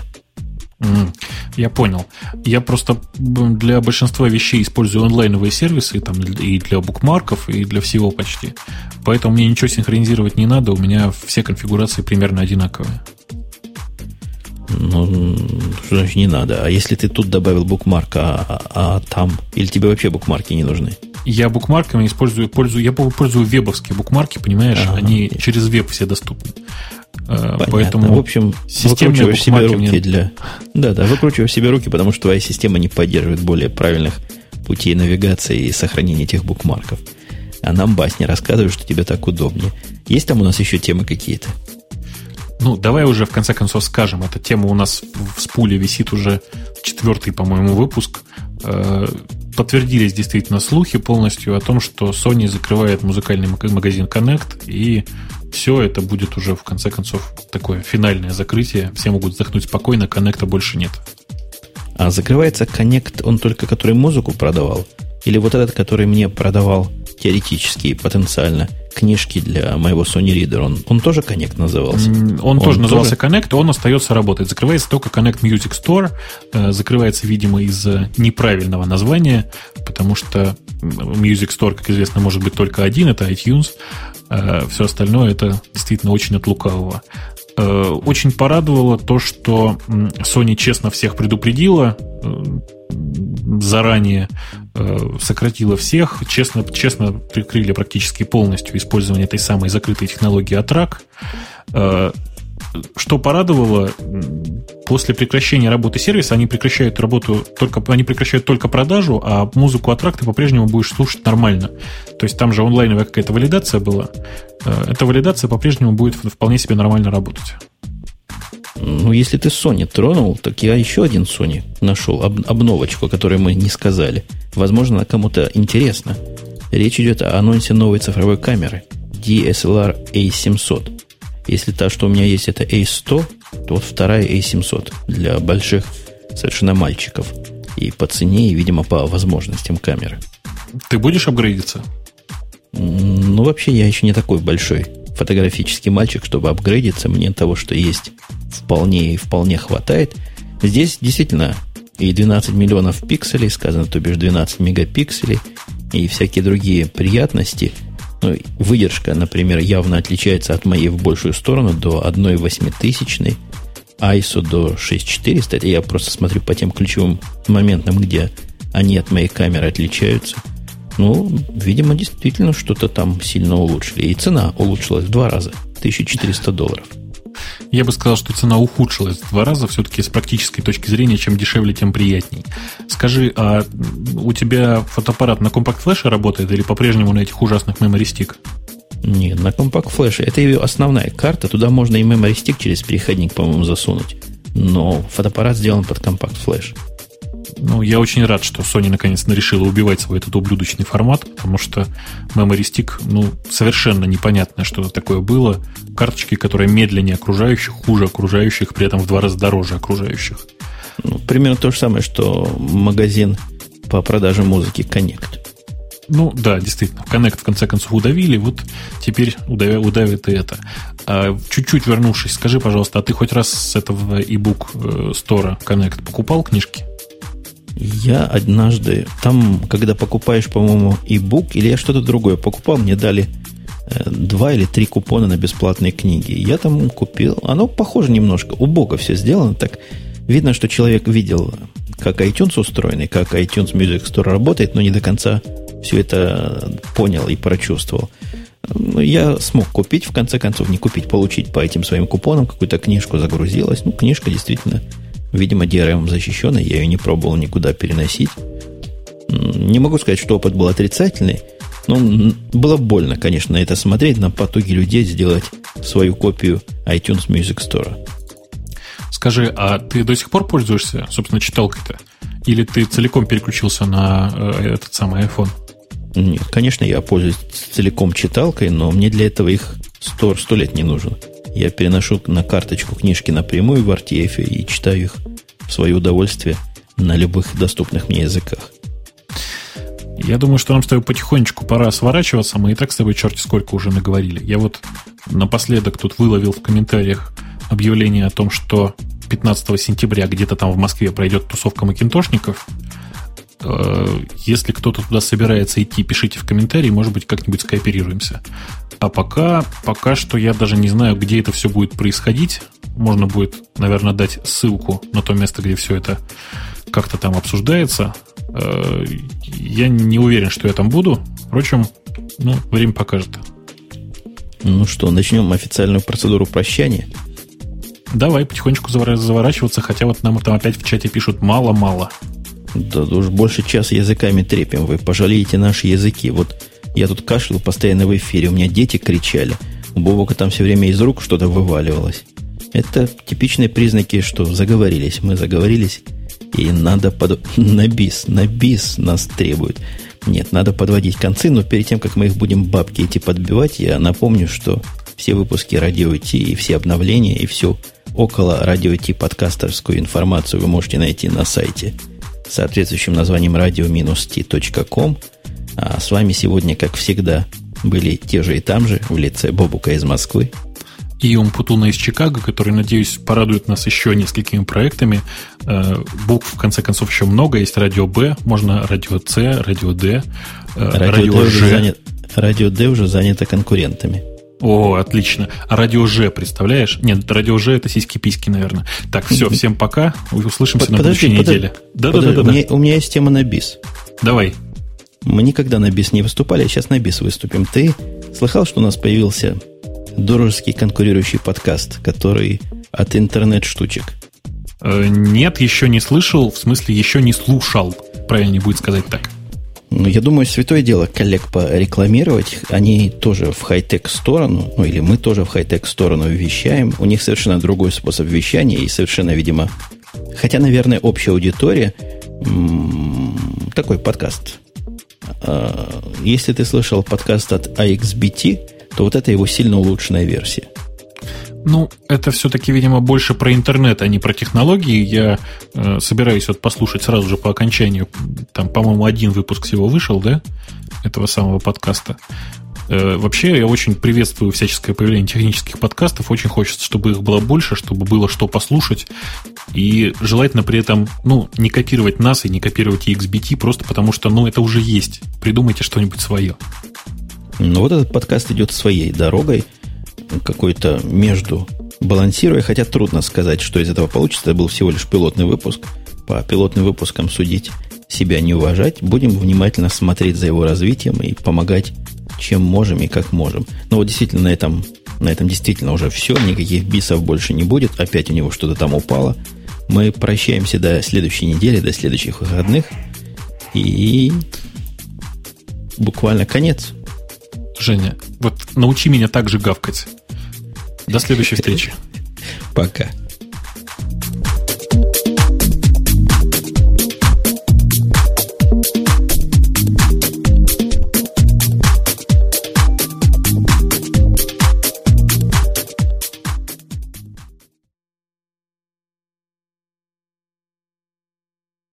Я понял. Я просто для большинства вещей использую онлайновые сервисы там, и для букмарков, и для всего почти. Поэтому мне ничего синхронизировать не надо, у меня все конфигурации примерно одинаковые. Ну, что значит не надо? А если ты тут добавил букмарк, а, а, а там? Или тебе вообще букмарки не нужны? Я букмарками использую, пользую, я пользую вебовские букмарки, понимаешь, ага, они через веб все доступны. Э, Понятно. Поэтому в общем, выкручиваешь себе руки мне... для... Да, да, выкручиваешь себе руки, потому что твоя система не поддерживает более правильных путей навигации и сохранения этих букмарков. А нам басни рассказывают, что тебе так удобнее. Есть там у нас еще темы какие-то? Ну, давай уже в конце концов скажем. Эта тема у нас в спуле висит уже четвертый, по-моему, выпуск. Э, подтвердились действительно слухи полностью о том, что Sony закрывает музыкальный магазин Connect и все это будет уже, в конце концов, такое финальное закрытие. Все могут вздохнуть спокойно, коннекта больше нет. А закрывается коннект, он только который музыку продавал? Или вот этот, который мне продавал теоретически и потенциально книжки для моего Sony Reader, он, он тоже Connect назывался? Он, он тоже назывался тоже? Connect, он остается работать. Закрывается только Connect Music Store, э, закрывается, видимо, из-за неправильного названия, потому что Music Store, как известно, может быть только один, это iTunes, все остальное это действительно очень от лукавого. Э, очень порадовало то, что Sony честно всех предупредила, заранее э, сократила всех, честно, честно прикрыли практически полностью использование этой самой закрытой технологии Атрак. Э, что порадовало, после прекращения работы сервиса они прекращают работу только, они прекращают только продажу, а музыку Атрак ты по-прежнему будешь слушать нормально. То есть там же онлайновая какая-то валидация была. Э, эта валидация по-прежнему будет вполне себе нормально работать. Ну, если ты Sony тронул, так я еще один Sony нашел, об, обновочку, которую мы не сказали. Возможно, она кому-то интересна. Речь идет о анонсе новой цифровой камеры DSLR A700. Если та, что у меня есть, это A100, то вот вторая A700 для больших совершенно мальчиков. И по цене, и, видимо, по возможностям камеры. Ты будешь апгрейдиться? Ну, вообще, я еще не такой большой фотографический мальчик, чтобы апгрейдиться. Мне того, что есть, вполне и вполне хватает. Здесь действительно и 12 миллионов пикселей, сказано, то бишь 12 мегапикселей, и всякие другие приятности. Ну, выдержка, например, явно отличается от моей в большую сторону до 1,8 тысячной, ISO до 6400. Это я просто смотрю по тем ключевым моментам, где они от моей камеры отличаются. Ну, видимо, действительно что-то там сильно улучшили. И цена улучшилась в два раза. 1400 долларов. Я бы сказал, что цена ухудшилась в два раза, все-таки с практической точки зрения, чем дешевле, тем приятней. Скажи, а у тебя фотоаппарат на компакт-флеше работает или по-прежнему на этих ужасных memory stick? Нет, на компакт-флеше. Это ее основная карта. Туда можно и memory stick через переходник, по-моему, засунуть. Но фотоаппарат сделан под компакт-флеш. Ну, я очень рад, что Sony наконец-то решила убивать свой этот ублюдочный формат, потому что Memory Stick, ну, совершенно непонятно, что такое было. Карточки, которые медленнее окружающих, хуже окружающих, при этом в два раза дороже окружающих. Ну, примерно то же самое, что магазин по продаже музыки Connect. Ну, да, действительно. Connect в конце концов удавили, вот теперь удавят, удавит и это. А, чуть-чуть вернувшись, скажи, пожалуйста, а ты хоть раз с этого e-book стора э, Connect покупал книжки? Я однажды, там, когда покупаешь, по-моему, e-book, или я что-то другое покупал, мне дали э, два или три купона на бесплатные книги. Я там купил. Оно похоже немножко. У Бога все сделано так. Видно, что человек видел, как iTunes устроен, и как iTunes Music Store работает, но не до конца все это понял и прочувствовал. Ну, я смог купить, в конце концов, не купить, получить по этим своим купонам какую-то книжку загрузилась. Ну, книжка действительно Видимо, DRM защищенная, я ее не пробовал никуда переносить. Не могу сказать, что опыт был отрицательный, но было больно, конечно, это смотреть, на потоки людей сделать свою копию iTunes Music Store. Скажи, а ты до сих пор пользуешься, собственно, читалкой-то? Или ты целиком переключился на э, этот самый iPhone? Нет, конечно, я пользуюсь целиком читалкой, но мне для этого их сто, сто лет не нужно. Я переношу на карточку книжки напрямую в RTF и читаю их в свое удовольствие на любых доступных мне языках. Я думаю, что нам с тобой потихонечку пора сворачиваться. Мы и так с тобой черти сколько уже наговорили. Я вот напоследок тут выловил в комментариях объявление о том, что 15 сентября где-то там в Москве пройдет тусовка макинтошников. Э, если кто-то туда собирается идти, пишите в комментарии, может быть, как-нибудь скооперируемся. А пока, пока что я даже не знаю, где это все будет происходить. Можно будет, наверное, дать ссылку на то место, где все это как-то там обсуждается. Э, я не уверен, что я там буду. Впрочем, ну, время покажет. Ну что, начнем официальную процедуру прощания? Давай потихонечку заворачиваться, хотя вот нам там опять в чате пишут мало-мало. Да уж больше часа языками трепим. Вы пожалеете наши языки. Вот я тут кашлял постоянно в эфире, у меня дети кричали. У Бобока там все время из рук что-то вываливалось. Это типичные признаки, что заговорились. Мы заговорились, и надо под... на бис, на бис нас требуют. Нет, надо подводить концы, но перед тем, как мы их будем бабки идти подбивать, я напомню, что все выпуски Радио Ти и все обновления и всю около Радио Ти подкастерскую информацию вы можете найти на сайте соответствующим названием radio-t.com. А с вами сегодня, как всегда, были те же и там же в лице Бобука из Москвы и Умпутуна из Чикаго, который, надеюсь, порадует нас еще несколькими проектами. Э, букв, в конце концов, еще много. Есть радио Б, можно радио С, радио Д, э, радио, Ж. Занят, радио Д уже занято конкурентами. О, отлично. А радио Ж, представляешь? Нет, радио Ж это сиськи-письки, наверное. Так, все, всем пока. Услышимся Под, на подожди, будущей подожди, неделе. Да, да, да, да. У меня есть тема на бис. Давай. Мы никогда на бис не выступали, а сейчас на бис выступим. Ты слыхал, что у нас появился дружеский конкурирующий подкаст, который от интернет-штучек? Э, нет, еще не слышал, в смысле еще не слушал, правильно будет сказать так. Ну, я думаю, святое дело коллег порекламировать. Они тоже в хай-тек сторону, ну или мы тоже в хай-тек сторону вещаем. У них совершенно другой способ вещания и совершенно, видимо, хотя, наверное, общая аудитория, такой подкаст. А, если ты слышал подкаст от AXBT, то вот это его сильно улучшенная версия. Ну, это все-таки, видимо, больше про интернет, а не про технологии. Я э, собираюсь вот послушать сразу же по окончанию. Там, по-моему, один выпуск всего вышел, да, этого самого подкаста. Э, вообще, я очень приветствую всяческое появление технических подкастов. Очень хочется, чтобы их было больше, чтобы было что послушать. И желательно при этом, ну, не копировать нас и не копировать XBT, просто потому что, ну, это уже есть. Придумайте что-нибудь свое. Но вот этот подкаст идет своей дорогой, какой-то между балансируя, хотя трудно сказать, что из этого получится. Это был всего лишь пилотный выпуск. По пилотным выпускам судить себя не уважать. Будем внимательно смотреть за его развитием и помогать, чем можем и как можем. Но вот действительно на этом, на этом действительно уже все. Никаких бисов больше не будет. Опять у него что-то там упало. Мы прощаемся до следующей недели, до следующих выходных. И буквально конец. Женя, вот научи меня так же гавкать. До следующей встречи. Пока.